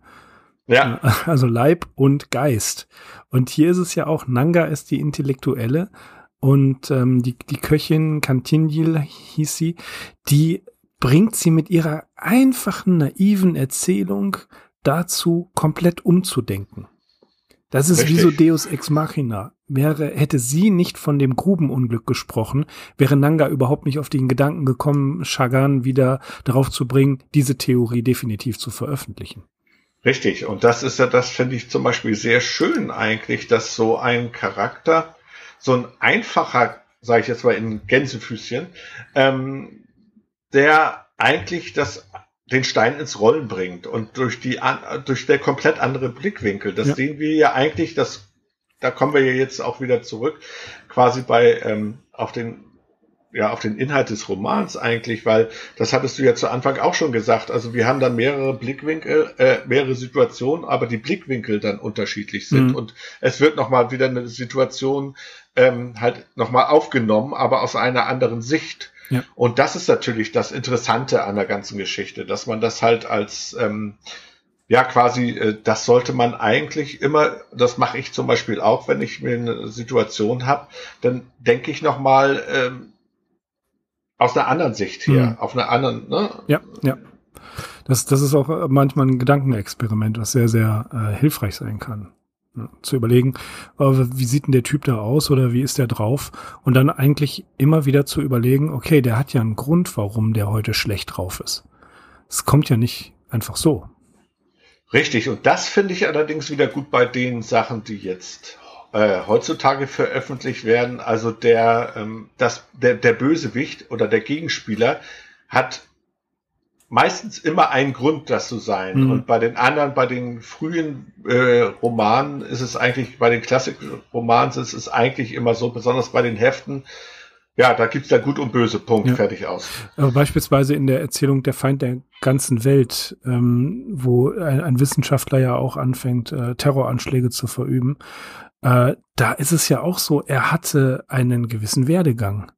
Ja. Also Leib und Geist. Und hier ist es ja auch, Nanga ist die Intellektuelle und ähm, die, die Köchin Cantinil hieß sie, die bringt sie mit ihrer einfachen, naiven Erzählung dazu, komplett umzudenken. Das ist Richtig. wie so Deus Ex Machina. Wäre, hätte sie nicht von dem Grubenunglück gesprochen, wäre Nanga überhaupt nicht auf den Gedanken gekommen, Shagan wieder darauf zu bringen, diese Theorie definitiv zu veröffentlichen. Richtig. Und das ist ja, das finde ich zum Beispiel sehr schön eigentlich, dass so ein Charakter, so ein einfacher, sage ich jetzt mal in Gänsefüßchen, ähm, der eigentlich das den Stein ins Rollen bringt und durch die durch der komplett andere Blickwinkel. Das ja. sehen wir ja eigentlich, das da kommen wir ja jetzt auch wieder zurück, quasi bei ähm, auf den ja auf den Inhalt des Romans eigentlich, weil das hattest du ja zu Anfang auch schon gesagt. Also wir haben dann mehrere Blickwinkel, äh, mehrere Situationen, aber die Blickwinkel dann unterschiedlich sind mhm. und es wird noch mal wieder eine Situation ähm, halt noch mal aufgenommen, aber aus einer anderen Sicht. Ja. Und das ist natürlich das Interessante an der ganzen Geschichte, dass man das halt als ähm, ja quasi, äh, das sollte man eigentlich immer, das mache ich zum Beispiel auch, wenn ich mir eine Situation habe, dann denke ich noch mal ähm, aus einer anderen Sicht her, mhm. auf einer anderen. Ne? Ja, ja. Das, das ist auch manchmal ein Gedankenexperiment, was sehr, sehr äh, hilfreich sein kann. Zu überlegen, äh, wie sieht denn der Typ da aus oder wie ist der drauf? Und dann eigentlich immer wieder zu überlegen, okay, der hat ja einen Grund, warum der heute schlecht drauf ist. Es kommt ja nicht einfach so. Richtig, und das finde ich allerdings wieder gut bei den Sachen, die jetzt äh, heutzutage veröffentlicht werden. Also der, ähm, das, der, der Bösewicht oder der Gegenspieler hat meistens immer einen Grund, das zu sein. Mhm. Und bei den anderen, bei den frühen äh, Romanen ist es eigentlich, bei den Klassik-Romanen ist es eigentlich immer so, besonders bei den Heften, ja, da gibt's ja gut und böse, Punkt, ja. fertig aus. Aber beispielsweise in der Erzählung Der Feind der ganzen Welt, ähm, wo ein, ein, Wissenschaftler ja auch anfängt, äh, Terroranschläge zu verüben, äh, da ist es ja auch so, er hatte einen gewissen Werdegang.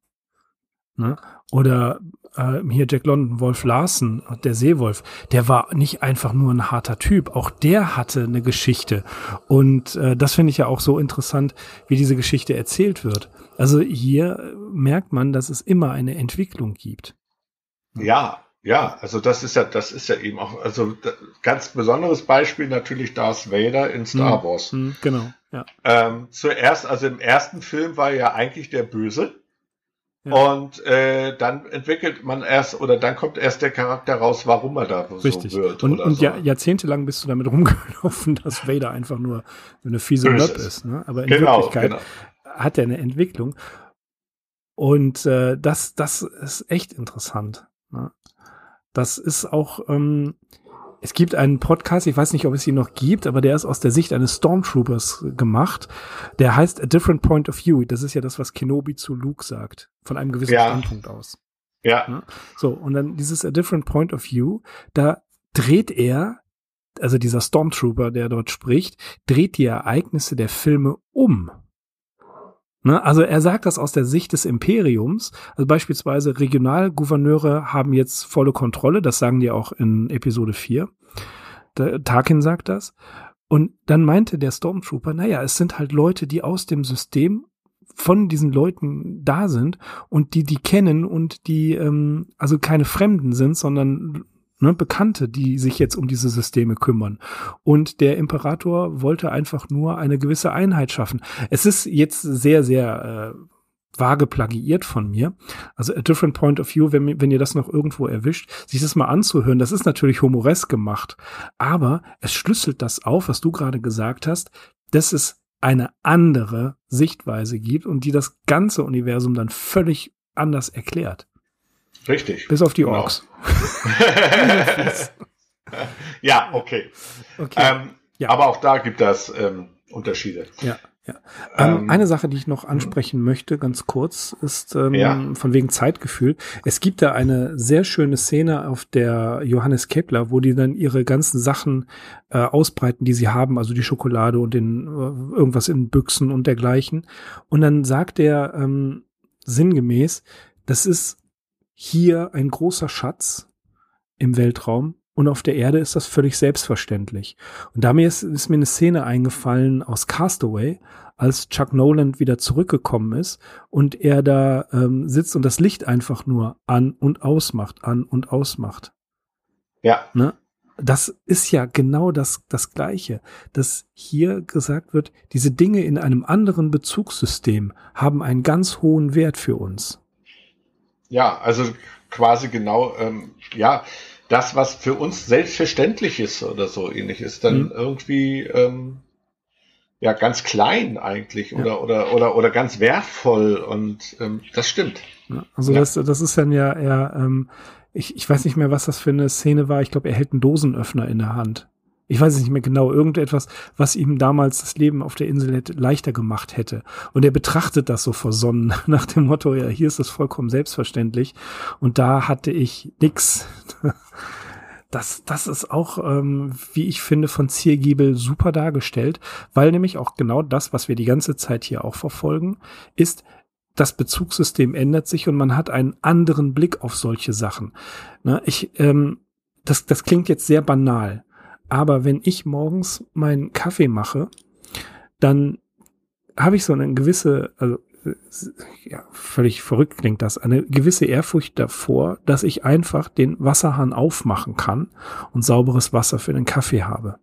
Ne? Oder äh, hier Jack London, Wolf Larsen, der Seewolf, der war nicht einfach nur ein harter Typ, auch der hatte eine Geschichte. Und äh, das finde ich ja auch so interessant, wie diese Geschichte erzählt wird. Also hier merkt man, dass es immer eine Entwicklung gibt. Ja, ja, also das ist ja, das ist ja eben auch, also ganz besonderes Beispiel natürlich Darth Vader in Star hm, Wars. Hm, genau, ja. Ähm, zuerst, also im ersten Film war er ja eigentlich der Böse. Und äh, dann entwickelt man erst oder dann kommt erst der Charakter raus, warum er da Richtig. so wird. Und, und so. ja, jahrzehntelang bist du damit rumgelaufen, dass Vader einfach nur eine fiese Möb ist. Ne? Aber in genau, Wirklichkeit genau. hat er eine Entwicklung. Und äh, das, das ist echt interessant. Ne? Das ist auch, ähm, es gibt einen Podcast, ich weiß nicht, ob es ihn noch gibt, aber der ist aus der Sicht eines Stormtroopers gemacht. Der heißt A Different Point of View. Das ist ja das, was Kenobi zu Luke sagt. Von einem gewissen ja. Standpunkt aus. Ja. So, und dann dieses A Different Point of View, da dreht er, also dieser Stormtrooper, der dort spricht, dreht die Ereignisse der Filme um. Ne? Also er sagt das aus der Sicht des Imperiums. Also beispielsweise Regionalgouverneure haben jetzt volle Kontrolle, das sagen die auch in Episode 4. Der, Tarkin sagt das. Und dann meinte der Stormtrooper, naja, es sind halt Leute, die aus dem System von diesen Leuten da sind und die die kennen und die ähm, also keine Fremden sind, sondern ne, Bekannte, die sich jetzt um diese Systeme kümmern. Und der Imperator wollte einfach nur eine gewisse Einheit schaffen. Es ist jetzt sehr, sehr äh, vage plagiiert von mir. Also a different point of view, wenn, wenn ihr das noch irgendwo erwischt, sich das mal anzuhören, das ist natürlich humoresk gemacht, aber es schlüsselt das auf, was du gerade gesagt hast, dass es eine andere Sichtweise gibt und die das ganze Universum dann völlig anders erklärt. Richtig. Bis auf die genau. Orks. ja, okay. okay. Ähm, ja. Aber auch da gibt es ähm, Unterschiede. Ja. Ja. Ähm, ähm, eine Sache, die ich noch ansprechen möchte, ganz kurz, ist ähm, ja. von wegen Zeitgefühl. Es gibt da eine sehr schöne Szene auf der Johannes Kepler, wo die dann ihre ganzen Sachen äh, ausbreiten, die sie haben, also die Schokolade und den äh, irgendwas in Büchsen und dergleichen. Und dann sagt er ähm, sinngemäß, das ist hier ein großer Schatz im Weltraum und auf der Erde ist das völlig selbstverständlich. Und da mir ist, ist mir eine Szene eingefallen aus Castaway, als Chuck Noland wieder zurückgekommen ist und er da ähm, sitzt und das Licht einfach nur an und ausmacht, an und ausmacht. Ja. Ne? Das ist ja genau das, das Gleiche, dass hier gesagt wird, diese Dinge in einem anderen Bezugssystem haben einen ganz hohen Wert für uns. Ja, also quasi genau, ähm, ja, das, was für uns selbstverständlich ist oder so ähnlich ist, dann mhm. irgendwie ähm, ja ganz klein eigentlich ja. oder, oder, oder, oder ganz wertvoll und ähm, das stimmt. Ja, also ja. Das, das ist dann ja eher, ähm, ich, ich weiß nicht mehr, was das für eine Szene war. Ich glaube, er hält einen Dosenöffner in der Hand ich weiß es nicht mehr genau, irgendetwas, was ihm damals das Leben auf der Insel hätte, leichter gemacht hätte. Und er betrachtet das so versonnen, nach dem Motto, ja, hier ist es vollkommen selbstverständlich. Und da hatte ich nix. Das, das ist auch, ähm, wie ich finde, von Ziergiebel super dargestellt, weil nämlich auch genau das, was wir die ganze Zeit hier auch verfolgen, ist, das Bezugssystem ändert sich und man hat einen anderen Blick auf solche Sachen. Ne, ich, ähm, das, das klingt jetzt sehr banal, aber wenn ich morgens meinen Kaffee mache, dann habe ich so eine gewisse, also ja, völlig verrückt klingt das, eine gewisse Ehrfurcht davor, dass ich einfach den Wasserhahn aufmachen kann und sauberes Wasser für den Kaffee habe.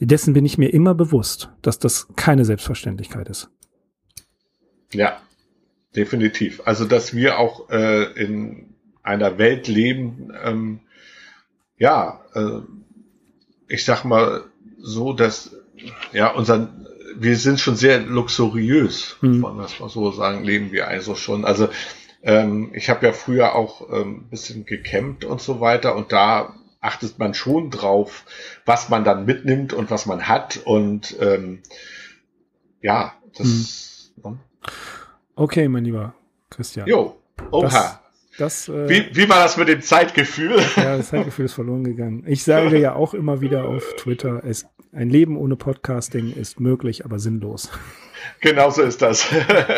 dessen bin ich mir immer bewusst, dass das keine Selbstverständlichkeit ist. Ja, definitiv. Also, dass wir auch äh, in einer Welt leben, ähm, ja, äh, ich sag mal so, dass ja unser wir sind schon sehr luxuriös, hm. man das mal so sagen, leben wir also schon. Also ähm, ich habe ja früher auch ähm, bisschen gecampt und so weiter und da achtet man schon drauf, was man dann mitnimmt und was man hat und ähm, ja, das. Hm. Ne? Okay, mein lieber Christian. Jo, oha. Das, das, äh, wie, wie war das mit dem Zeitgefühl? Ja, das Zeitgefühl ist verloren gegangen. Ich sage ja auch immer wieder auf Twitter, es, ein Leben ohne Podcasting ist möglich, aber sinnlos. Genau so ist das.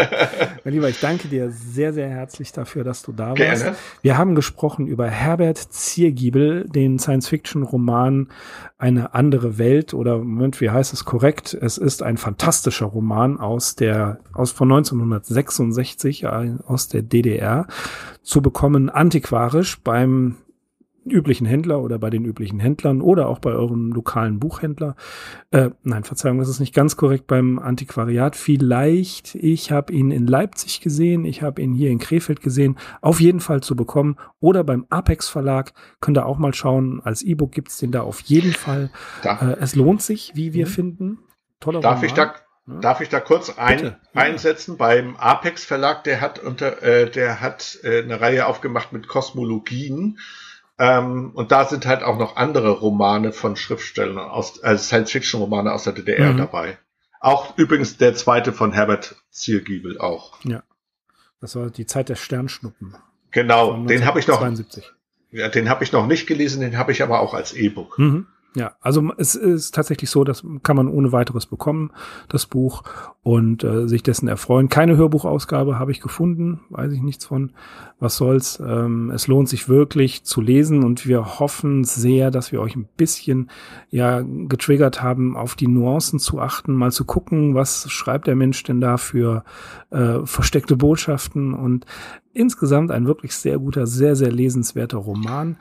mein Lieber, ich danke dir sehr, sehr herzlich dafür, dass du da warst. Gerne. Wir haben gesprochen über Herbert Ziergiebel, den Science-Fiction-Roman Eine andere Welt oder Moment, wie heißt es korrekt? Es ist ein fantastischer Roman aus der, aus von 1966, äh, aus der DDR, zu bekommen antiquarisch beim üblichen Händler oder bei den üblichen Händlern oder auch bei eurem lokalen Buchhändler. Äh, nein, Verzeihung, das ist nicht ganz korrekt beim Antiquariat. Vielleicht, ich habe ihn in Leipzig gesehen, ich habe ihn hier in Krefeld gesehen, auf jeden Fall zu bekommen. Oder beim Apex Verlag, könnt ihr auch mal schauen. Als E-Book gibt's den da auf jeden Fall. Äh, es lohnt sich, wie wir mhm. finden. Toller Darf Roman. ich da ja. Darf ich da kurz ein, Bitte, einsetzen? Beim Apex Verlag, der hat unter, äh, der hat äh, eine Reihe aufgemacht mit Kosmologien. Ähm, und da sind halt auch noch andere Romane von Schriftstellern aus, also Science-Fiction-Romane aus der DDR mhm. dabei. Auch übrigens der zweite von Herbert Ziergiebel auch. Ja. Das war die Zeit der Sternschnuppen. Genau, den habe ich noch. Ja, den habe ich noch nicht gelesen, den habe ich aber auch als E-Book. Mhm. Ja, also es ist tatsächlich so, das kann man ohne weiteres bekommen, das Buch, und äh, sich dessen erfreuen. Keine Hörbuchausgabe habe ich gefunden, weiß ich nichts von. Was soll's? Ähm, es lohnt sich wirklich zu lesen und wir hoffen sehr, dass wir euch ein bisschen ja getriggert haben, auf die Nuancen zu achten, mal zu gucken, was schreibt der Mensch denn da für äh, versteckte Botschaften und insgesamt ein wirklich sehr guter, sehr, sehr lesenswerter Roman.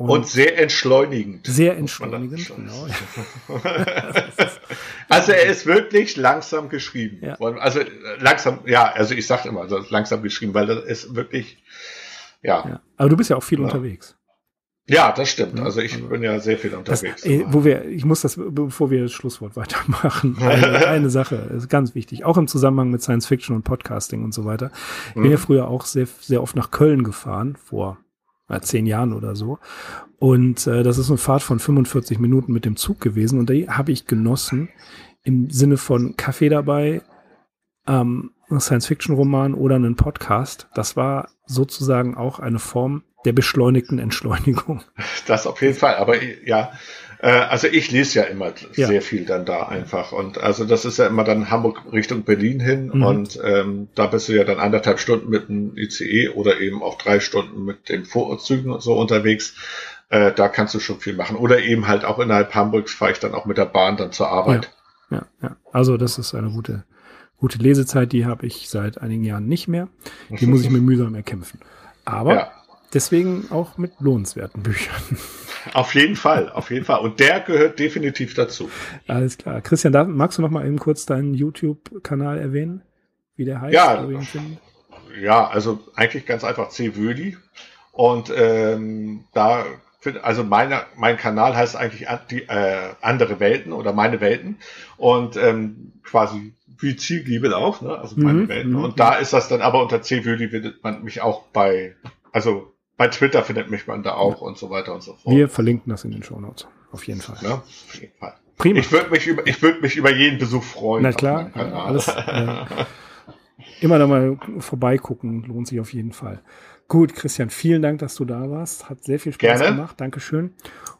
Und, und, sehr entschleunigend. Sehr entschleunigend, genau. also er ist wirklich langsam geschrieben. Ja. Also langsam, ja, also ich sage immer, also langsam geschrieben, weil das ist wirklich, ja. ja. Aber du bist ja auch viel ja. unterwegs. Ja, das stimmt. Also ich also, bin ja sehr viel unterwegs. Das, ey, wo wir, ich muss das, bevor wir das Schlusswort weitermachen, eine, eine Sache ist ganz wichtig, auch im Zusammenhang mit Science Fiction und Podcasting und so weiter. Ich bin mhm. ja früher auch sehr, sehr oft nach Köln gefahren, vor äh, zehn Jahren oder so. Und äh, das ist eine Fahrt von 45 Minuten mit dem Zug gewesen und die habe ich genossen im Sinne von Kaffee dabei, ähm, Science-Fiction-Roman oder einen Podcast. Das war sozusagen auch eine Form der beschleunigten Entschleunigung. Das auf jeden Fall, aber ja, äh, also ich lese ja immer ja. sehr viel dann da einfach. Und also das ist ja immer dann Hamburg Richtung Berlin hin. Mhm. Und ähm, da bist du ja dann anderthalb Stunden mit dem ICE oder eben auch drei Stunden mit den Vorzügen und so unterwegs. Äh, da kannst du schon viel machen. Oder eben halt auch innerhalb Hamburgs fahre ich dann auch mit der Bahn dann zur Arbeit. Ja, ja, ja. Also das ist eine gute, gute Lesezeit, die habe ich seit einigen Jahren nicht mehr. Die muss ich mir mühsam erkämpfen. Aber ja. Deswegen auch mit lohnenswerten Büchern. Auf jeden Fall, auf jeden Fall. Und der gehört definitiv dazu. Alles klar. Christian, da, magst du noch mal eben kurz deinen YouTube-Kanal erwähnen? Wie der heißt? Ja, ja also eigentlich ganz einfach C. Wöli. Und ähm, da, also meine, mein Kanal heißt eigentlich die, äh, andere Welten oder meine Welten. Und ähm, quasi wie Zielgiebel auch, ne? also meine mhm, Welten. Mhm, und da ist das dann aber unter C. Wöli findet man mich auch bei, also bei Twitter findet mich man da auch ja. und so weiter und so fort. Wir verlinken das in den Show Notes. Auf jeden Fall. Ja, auf jeden Fall. Prima. Ich würde mich über, ich würde mich über jeden Besuch freuen. Na klar, alles. Äh, immer da mal vorbeigucken, lohnt sich auf jeden Fall. Gut, Christian, vielen Dank, dass du da warst. Hat sehr viel Spaß Gerne. gemacht. Dankeschön.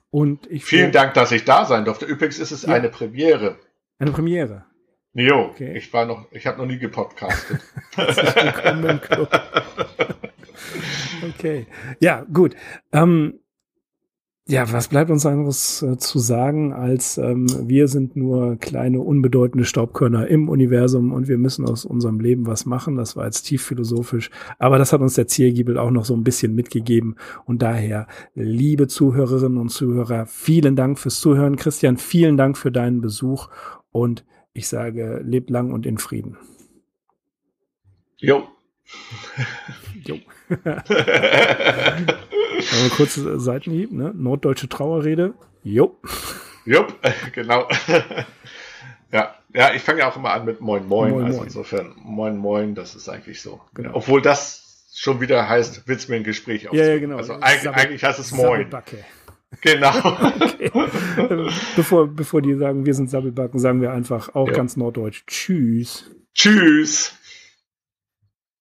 Und ich vielen Dank, dass ich da sein durfte. Übrigens ist es ja. eine Premiere. Eine Premiere. Jo, okay. ich war noch, ich habe noch nie gepodcastet. willkommen im Club. Okay. Ja, gut. Ähm, ja, was bleibt uns anderes äh, zu sagen, als ähm, wir sind nur kleine, unbedeutende Staubkörner im Universum und wir müssen aus unserem Leben was machen. Das war jetzt tief philosophisch, aber das hat uns der Ziergiebel auch noch so ein bisschen mitgegeben. Und daher, liebe Zuhörerinnen und Zuhörer, vielen Dank fürs Zuhören. Christian, vielen Dank für deinen Besuch und ich sage, lebt lang und in Frieden. Jo. jo. Aber kurz Seitenhieb, ne? Norddeutsche Trauerrede. Jo. Jupp, genau. ja, ja, ich fange ja auch immer an mit Moin Moin. moin also moin. insofern Moin Moin, das ist eigentlich so. Genau. Obwohl das schon wieder heißt, willst du mir ein Gespräch aufzunehmen? Ja, ja, genau. Also eigentlich, eigentlich heißt es Moin. Sabbelbacke. Genau. okay. bevor, bevor die sagen, wir sind Sabbelbacken, sagen wir einfach auch ja. ganz norddeutsch. Tschüss. Tschüss.